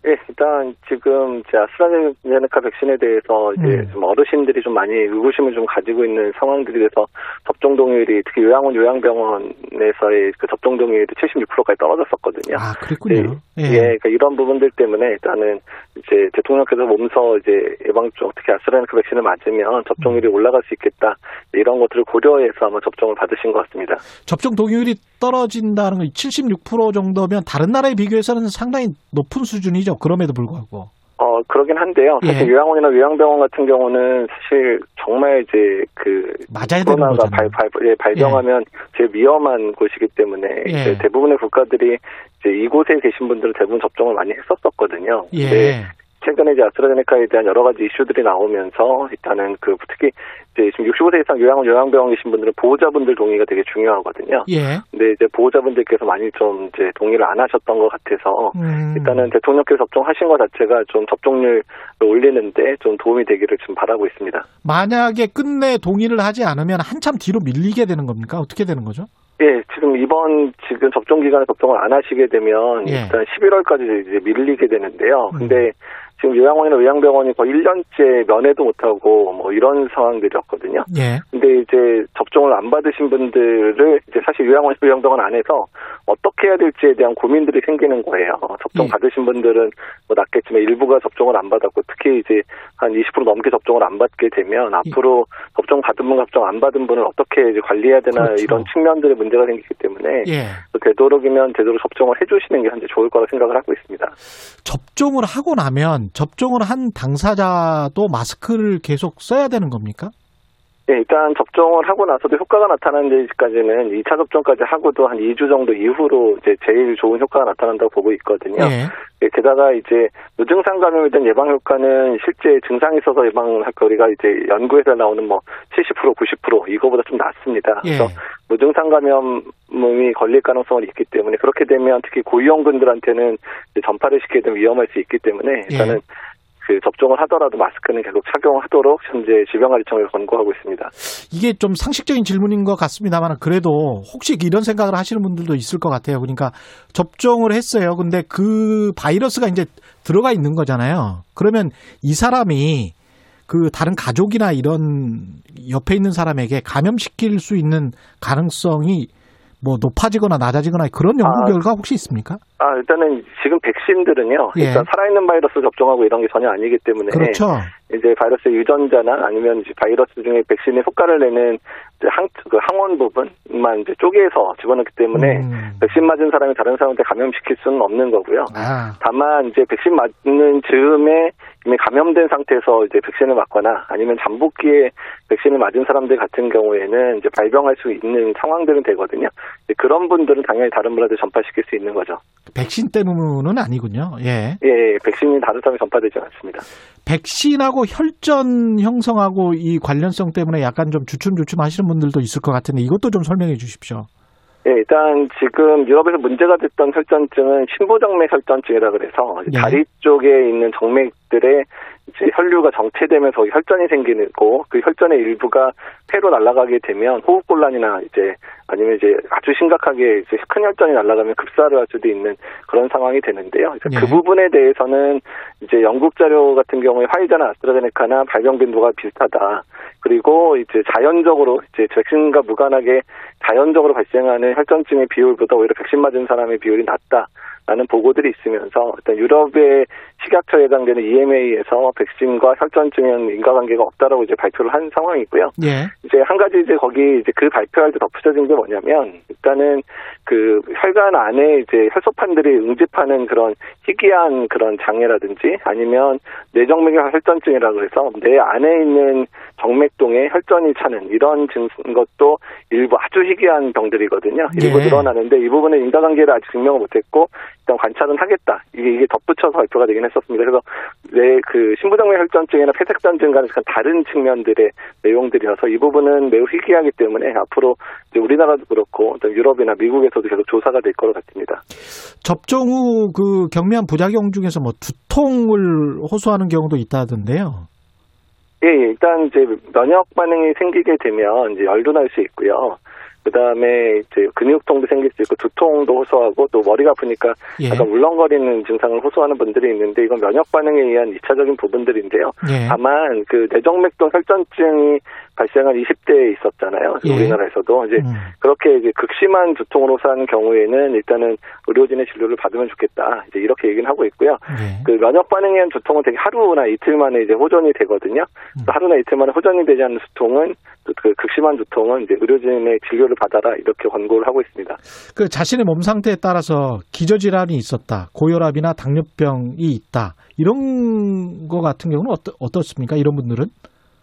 예, 일단 지금 제 아스트라제네카 백신에 대해서 이제 음. 좀 어르신들이 좀 많이 의구심을 좀 가지고 있는 상황들이 돼서 접종 동의율이 특히 요양원 요양병원에서의 그 접종 동의율이 76%까지 떨어졌었거든요. 아, 그랬군요. 예, 예, 그러니까 이런 부분들 때문에 일단은 이제 대통령께서 몸서 이제 예방종 특히 아스트라제네카 백신을 맞으면 접종률이 올라갈 수 있겠다 이런 것들을 고려해서 아마 접종을 받으신 것 같습니다. 접종 동의율이 떨어진다는 건 76% 정도면 다른 나라에 비교해서는 상당히 높은 수준이죠. 그럼에도 불구하고. 어, 그러긴 한데요. 사실 예. 요양원이나 요양병원 같은 경우는 사실 정말 이제 그 맞아야 코로나가. 발, 발, 예, 발병하면 제일 위험한 곳이기 때문에 예. 대부분의 국가들이 이제 이곳에 계신 분들은 대부분 접종을 많이 했었었거든요. 예. 최근에 이제 아스트라제네카에 대한 여러 가지 이슈들이 나오면서 일단은 그 특히 이제 지금 65세 이상 요양원 요양병원 계신 분들은 보호자분들 동의가 되게 중요하거든요. 예. 근데 이제 보호자분들께서 많이 좀 이제 동의를 안 하셨던 것 같아서 음. 일단은 대통령께서 접종하신 것 자체가 좀 접종률을 올리는데 좀 도움이 되기를 좀 바라고 있습니다. 만약에 끝내 동의를 하지 않으면 한참 뒤로 밀리게 되는 겁니까? 어떻게 되는 거죠? 예, 지금 이번 지금 접종 기간에 접종을 안 하시게 되면 예. 일단 11월까지 이제 밀리게 되는데요. 음. 근데 지금 요양원이나 요양병원이 거의 1년째 면회도 못하고 뭐 이런 상황들이었거든요. 예. 근데 이제 접종을 안 받으신 분들을 이제 사실 요양원, *laughs* 요양병원 안에서 어떻게 해야 될지에 대한 고민들이 생기는 거예요. 접종 예. 받으신 분들은 뭐 낫겠지만 일부가 접종을 안 받았고 특히 이제 한 20% 넘게 접종을 안 받게 되면 앞으로 접종 받은 분, 접종 안 받은 분을 어떻게 이제 관리해야 되나 그렇죠. 이런 측면들의 문제가 생기기 때문에 예. 되도록이면 제대로 접종을 해주시는 게 현재 좋을 거라 생각을 하고 있습니다. 접종을 하고 나면 접종을 한 당사자도 마스크를 계속 써야 되는 겁니까? 네, 일단 접종을 하고 나서도 효과가 나타나는 데까지는 2차 접종까지 하고도 한 2주 정도 이후로 이제 제일 좋은 효과가 나타난다고 보고 있거든요. 예. 네, 게다가 이제 무증상 감염에 대한 예방 효과는 실제 증상이 있어서 예방할 거리가 이제 연구에서 나오는 뭐 70% 90% 이거보다 좀 낮습니다. 예. 그래서 무증상 감염이 걸릴 가능성은 있기 때문에 그렇게 되면 특히 고위험군들한테는 전파를 시키게 되면 위험할 수 있기 때문에 일단은 예. 그 접종을 하더라도 마스크는 계속 착용하도록 현재 질병관리청에서 권고하고 있습니다. 이게 좀 상식적인 질문인 것 같습니다만 그래도 혹시 이런 생각을 하시는 분들도 있을 것 같아요. 그러니까 접종을 했어요. 근데 그 바이러스가 이제 들어가 있는 거잖아요. 그러면 이 사람이 그 다른 가족이나 이런 옆에 있는 사람에게 감염시킬 수 있는 가능성이 뭐 높아지거나 낮아지거나 그런 연구 아. 결과 혹시 있습니까? 아, 일단은 지금 백신들은요. 예. 일단 살아있는 바이러스 접종하고 이런 게 전혀 아니기 때문에 그렇죠. 이제 바이러스의 유전자나 아니면 바이러스 중에 백신의 효과를 내는 항, 그 항원 부분만 이제 쪼개서 집어넣기 때문에 음. 백신 맞은 사람이 다른 사람한테 감염시킬 수는 없는 거고요. 아, 다만 이제 백신 맞는 즈음에 이미 감염된 상태에서 이제 백신을 맞거나 아니면 잠복기에 백신을 맞은 사람들 같은 경우에는 이제 발병할 수 있는 상황들은 되거든요. 그런 분들은 당연히 다른 분한테 전파시킬 수 있는 거죠. 백신 때문은 아니군요. 예. 예, 백신이 다른 사람에 전파되지 않습니다. 백신하고 혈전 형성하고 이 관련성 때문에 약간 좀 주춤주춤 하시는 분들도 있을 것 같은데 이것도 좀 설명해 주십시오. 예, 일단 지금 유럽에서 문제가 됐던 혈전증은 신부정맥 혈전증이라 그래서 네. 다리 쪽에 있는 정맥 들의 이제 혈류가 정체되면서 혈전이 생기고 그 혈전의 일부가 폐로 날아가게 되면 호흡곤란이나 이제 아니면 이제 아주 심각하게 이제 큰 혈전이 날아가면 급사를 할 수도 있는 그런 상황이 되는데요. 그래서 네. 그 부분에 대해서는 이제 영국 자료 같은 경우에 화이자나 아스트라제네카나 발병 빈도가 비슷하다. 그리고 이제 자연적으로 이제 백신과 무관하게 자연적으로 발생하는 혈전증의 비율보다 오히려 백신 맞은 사람의 비율이 낮다. 라는 보고들이 있으면서 일단 유럽의 식약처에 해당되는 EMA에서 백신과 혈전증은 인과관계가 없다라고 이제 발표를 한 상황이고요. 예. 이제 한 가지 이제 거기 이제 그 발표할 때 덧붙여진 게 뭐냐면 일단은 그 혈관 안에 이제 혈소판들이 응집하는 그런 희귀한 그런 장애라든지 아니면 뇌정맥의 혈전증이라고 해서 뇌 안에 있는 정맥동에 혈전이 차는 이런 증 것도 일부 아주 희귀한 병들이거든요. 일부 예. 늘어나는데 이 부분은 인과관계를 아직 증명을 못했고 일단 관찰은 하겠다. 이게 이게 덧붙여서 발표가 되긴 했었습니다. 그래서 내 그 신부정맥 혈전증이나 폐색전증과는 약간 다른 측면들의 내용들이어서 이 부분은 매우 희귀하기 때문에 앞으로 우리나라도 그렇고 유럽이나 미국에서도 계속 조사가 될 거로 같습니다. 접종 후 그 경미한 부작용 중에서 뭐 두통을 호소하는 경우도 있다던데요. 예, 예, 일단 이제 면역 반응이 생기게 되면 이제 열도 날 수 있고요. 그 다음에 이제 근육통도 생길 수 있고 두통도 호소하고 또 머리가 아프니까 예. 약간 울렁거리는 증상을 호소하는 분들이 있는데 이건 면역 반응에 의한 2차적인 부분들인데요. 예. 다만 그 뇌정맥동 혈전증이 발생한 20대에 있었잖아요. 예. 우리나라에서도 이제 음. 그렇게 이제 극심한 두통으로 호소하는 경우에는 일단은 의료진의 진료를 받으면 좋겠다. 이제 이렇게 얘기는 하고 있고요. 예. 그 면역 반응에 의한 두통은 되게 하루나 이틀 만에 이제 호전이 되거든요. 음. 하루나 이틀 만에 호전이 되지 않는 두통은 또그 극심한 두통은 이제 의료진의 진료 를 받아라 이렇게 권고를 하고 있습니다. 그 자신의 몸 상태에 따라서 기저질환이 있었다, 고혈압이나 당뇨병이 있다 이런 거 같은 경우는 어떠, 어떻습니까? 이런 분들은?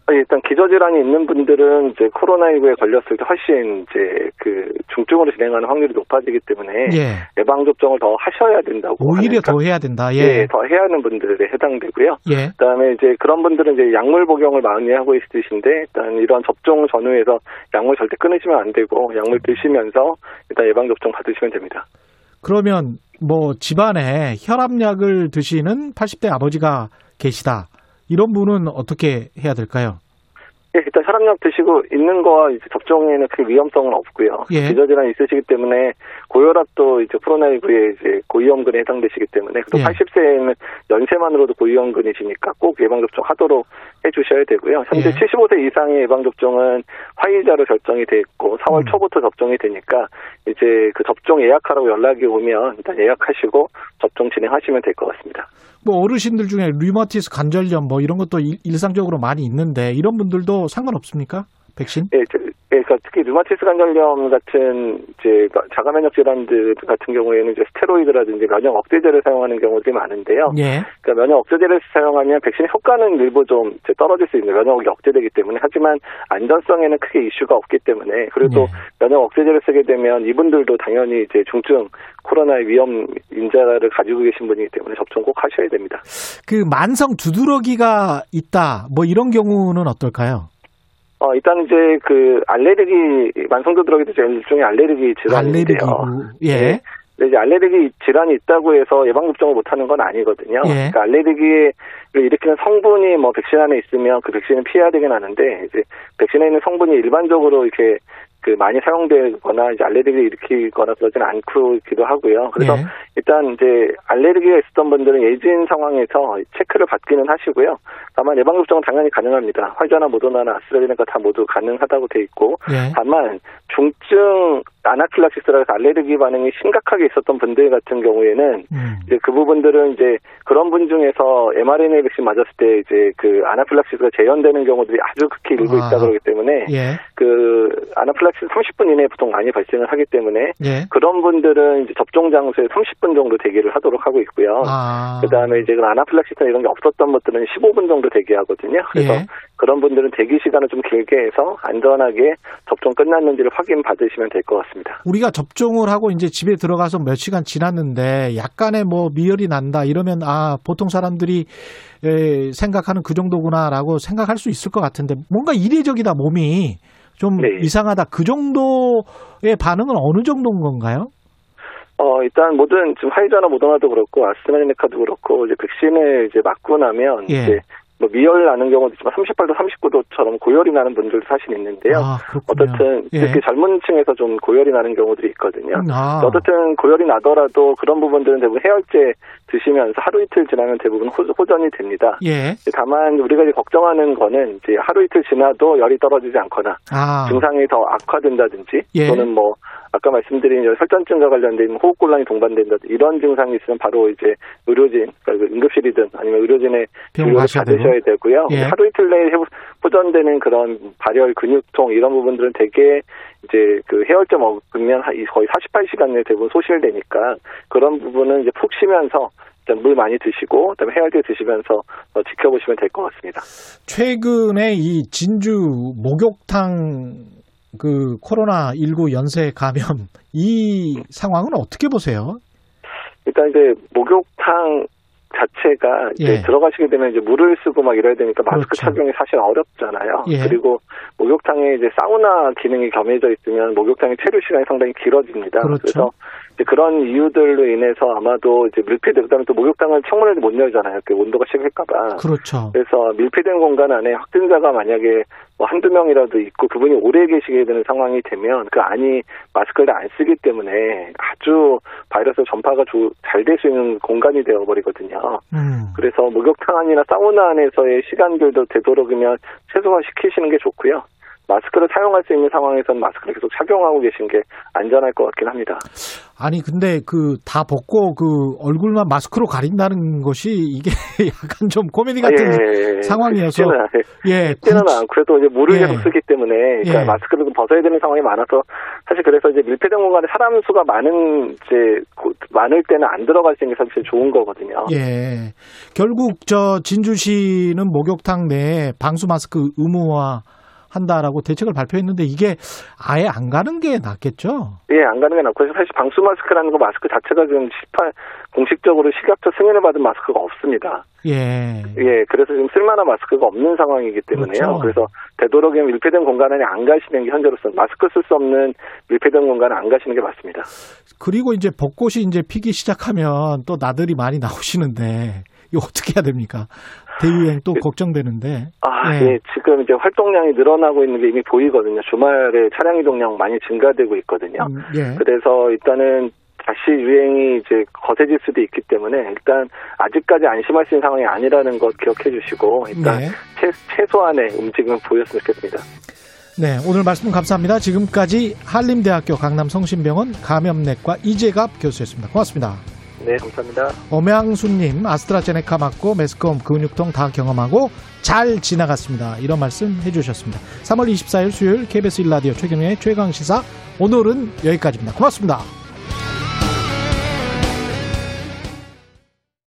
어, 일단 기저질환이 있는 분들은 이제 코로나19에 걸렸을 때 훨씬 이제 그 중증으로 진행하는 확률이 높아지기 때문에 예. 예방 접종을 더 하셔야 된다고 오히려 하니까 더 해야 된다. 예, 예. 더 해야 하는 분들에 해당되고요. 예. 그다음에 이제 그런 분들은 이제 약물 복용을 많이 하고 있으신데 일단 이런 접종 전후에서 약물 절대 끊으시면 안 되고 약물 드시면서 일단 예방 접종 받으시면 됩니다. 그러면 뭐 집안에 혈압약을 드시는 80대 아버지가 계시다. 이런 분은 어떻게 해야 될까요? 예, 일단 혈압약 드시고 있는 거와 이제 접종에는 그 위험성은 없고요. 예. 기저질환 있으시기 때문에 고혈압도 이제 코로나19에 이제 고위험군에 해당되시기 때문에 그리고 예. 80세에는 연세만으로도 고위험군이시니까 꼭 예방 접종 하도록 해주셔야 되고요. 현재 예. 75세 이상의 예방 접종은 화이자로 결정이 돼 있고 4월 음. 초부터 접종이 되니까 이제 그 접종 예약하라고 연락이 오면 일단 예약하시고 접종 진행하시면 될 것 같습니다. 뭐 어르신들 중에 류마티스 관절염 뭐 이런 것도 일- 일상적으로 많이 있는데 이런 분들도 상관없습니까? 백신? 예, 저- 예, 그러니까 특히 류마티스 관절염 같은 이제 자가 면역 질환들 같은 경우에는 이제 스테로이드라든지 면역 억제제를 사용하는 경우들이 많은데요. 예. 그러니까 면역 억제제를 사용하면 백신의 효과는 일부 좀 이제 떨어질 수 있는 면역이 억제되기 때문에 하지만 안전성에는 크게 이슈가 없기 때문에 그래도 예. 면역 억제제를 쓰게 되면 이분들도 당연히 이제 중증 코로나의 위험 인자를 가지고 계신 분이기 때문에 접종 꼭 하셔야 됩니다. 그 만성 두드러기가 있다. 뭐 이런 경우는 어떨까요? 어, 일단 이제 그 알레르기 만성 두드러기도 이제 일종의 알레르기 질환인데요. 알레르기고. 예. 네. 근데 이제 알레르기 질환이 있다고 해서 예방 접종을 못 하는 건 아니거든요. 예. 그러니까 알레르기를 일으키는 성분이 뭐 백신 안에 있으면 그 백신을 피해야 되긴 하는데 이제 백신에 있는 성분이 일반적으로 이렇게 그 많이 사용되거나 이제 알레르기를 일으키거나 그러지는 않기도 하고요. 그래서 예. 일단 이제 알레르기가 있었던 분들은 예진 상황에서 체크를 받기는 하시고요. 다만 예방 접종은 당연히 가능합니다. 화이자나 모더나나 아스트라제네카 다 모두 가능하다고 돼 있고 예. 다만 중증 아나필락시스라 해서 알레르기 반응이 심각하게 있었던 분들 같은 경우에는 음. 이제 그 부분들은 이제 그런 분 중에서 mRNA 백신 맞았을 때 이제 그 아나필락시스가 재현되는 경우들이 아주 극히 아. 있다 그러기 때문에 예. 그 아나필락 시스 30분 이내에 보통 많이 발생을 하기 때문에 예. 그런 분들은 이제 접종 장소에 30분 정도 대기를 하도록 하고 있고요. 아. 그다음에 이제 그 아나필락시스나 이런 게 없었던 것들은 15분 정도 대기하거든요. 그래서 예. 그런 분들은 대기 시간을 좀 길게 해서 안전하게 접종 끝났는지를 확인 받으시면 될 것 같습니다. 우리가 접종을 하고 이제 집에 들어가서 몇 시간 지났는데 약간의 뭐 미열이 난다 이러면 아 보통 사람들이 에, 생각하는 그 정도구나라고 생각할 수 있을 것 같은데 뭔가 이례적이다 몸이 좀 네. 이상하다 그 정도의 반응은 어느 정도인 건가요? 어, 일단 모든 지금 화이자나 모더나도 그렇고 아스트라제네카도 그렇고 이제 백신을 이제 맞고 나면 예. 이제 뭐 미열 나는 경우도 있지만 38도, 39도처럼 고열이 나는 분들도 사실 있는데요. 아. 어떻든 예. 특히 젊은 층에서 좀 고열이 나는 경우들이 있거든요. 아. 어떻든 고열이 나더라도 그런 부분들은 대부분 해열제 드시면서 하루 이틀 지나면 대부분 호, 호전이 됩니다. 예. 다만 우리가 이제 걱정하는 거는 이제 하루 이틀 지나도 열이 떨어지지 않거나 아. 증상이 더 악화된다든지 예. 또는 뭐 아까 말씀드린 이제 혈전증과 관련된 호흡곤란이 동반된다든지 이런 증상이 있으면 바로 이제 의료진 응급실이든 아니면 의료진의 병원 가셔야. 받으셔야 되고요. 예. 하루 이틀 내에 회- 호전되는 그런 발열 근육통 이런 부분들은 대개 이제 그 해열제 먹으면 한- 거의 48시간 내에 대부분 소실되니까 그런 부분은 이제 푹 쉬면서 일단 물 많이 드시고 그다음에 해열제 드시면서 어, 지켜보시면 될 것 같습니다. 최근에 이 진주 목욕탕 그 코로나 19 연쇄 감염 *laughs* 이 상황은 어떻게 보세요? 일단 이제 목욕탕 자체가 이제 예. 들어가시게 되면 이제 물을 쓰고 막 이래야 되니까 마스크 그렇죠. 착용이 사실 어렵잖아요. 예. 그리고 목욕탕에 이제 사우나 기능이 겸해져 있으면 목욕탕의 체류 시간이 상당히 길어집니다. 그렇죠. 래서 이제 그런 이유들로 인해서 아마도 이제 밀폐돼 그다음에 또 목욕탕은 창문을 못 열잖아요. 그 온도가 식을까봐. 그렇죠. 그래서 밀폐된 공간 안에 확진자가 만약에 뭐 한두 명이라도 있고 그분이 오래 계시게 되는 상황이 되면 그 안이 마스크를 안 쓰기 때문에 아주 바이러스 전파가 잘 될 수 있는 공간이 되어버리거든요. 음. 그래서 목욕탕 안이나 사우나 안에서의 시간들도 되도록이면 최소화시키시는 게 좋고요. 마스크를 사용할 수 있는 상황에서는 마스크를 계속 착용하고 계신 게 안전할 것 같긴 합니다. 아니 근데 그 다 벗고 그 얼굴만 마스크로 가린다는 것이 이게 *laughs* 약간 좀 코미디 같은 예, 예, 상황이어서 쉽지는 않- 예, 쉽지는 굳이- 않고 그래도 이제 물을 예. 계속 쓰기 때문에 그러니까 예. 마스크를 좀 벗어야 되는 상황이 많아서 사실 그래서 이제 밀폐된 공간에 사람 수가 많은 이제 고- 많을 때는 안 들어갈 수 있는 게 사실 좋은 거거든요. 예. 결국 저 진주시는 목욕탕 내에 방수 마스크 의무화 한다라고 대책을 발표했는데 이게 아예 안 가는 게 낫겠죠? 예, 안 가는 게 낫고 사실 방수 마스크라는 거 마스크 자체가 지금 18 공식적으로 식약처 승인을 받은 마스크가 없습니다. 예. 예, 그래서 지금 쓸만한 마스크가 없는 상황이기 때문에요. 그렇죠. 그래서 되도록이면 밀폐된 공간 안에 안 가시는 게 현재로서 마스크 쓸 수 없는 밀폐된 공간에 안 가시는 게 맞습니다. 그리고 이제 벚꽃이 이제 피기 시작하면 또 나들이 많이 나오시는데 이거 어떻게 해야 됩니까? 대유행 또 걱정되는데. 아, 예. 지금 이제 활동량이 늘어나고 있는 게 이미 보이거든요. 주말에 차량 이동량 많이 증가되고 있거든요. 음, 예. 그래서 일단은 다시 유행이 이제 거세질 수도 있기 때문에 일단 아직까지 안심할 수 있는 상황이 아니라는 것 기억해 주시고 일단 네. 최, 최소한의 움직임을 보였으면 좋겠습니다. 네, 오늘 말씀 감사합니다. 지금까지 한림대학교 강남성심병원 감염내과 이재갑 교수였습니다. 고맙습니다. 네, 감사합니다. 엄양수님 아스트라제네카 맞고 매스컴 근육통 다 경험하고 잘 지나갔습니다. 이런 말씀 해주셨습니다. 3월 24일 수요일 KBS 1라디오 최경영의 최강시사 오늘은 여기까지입니다. 고맙습니다.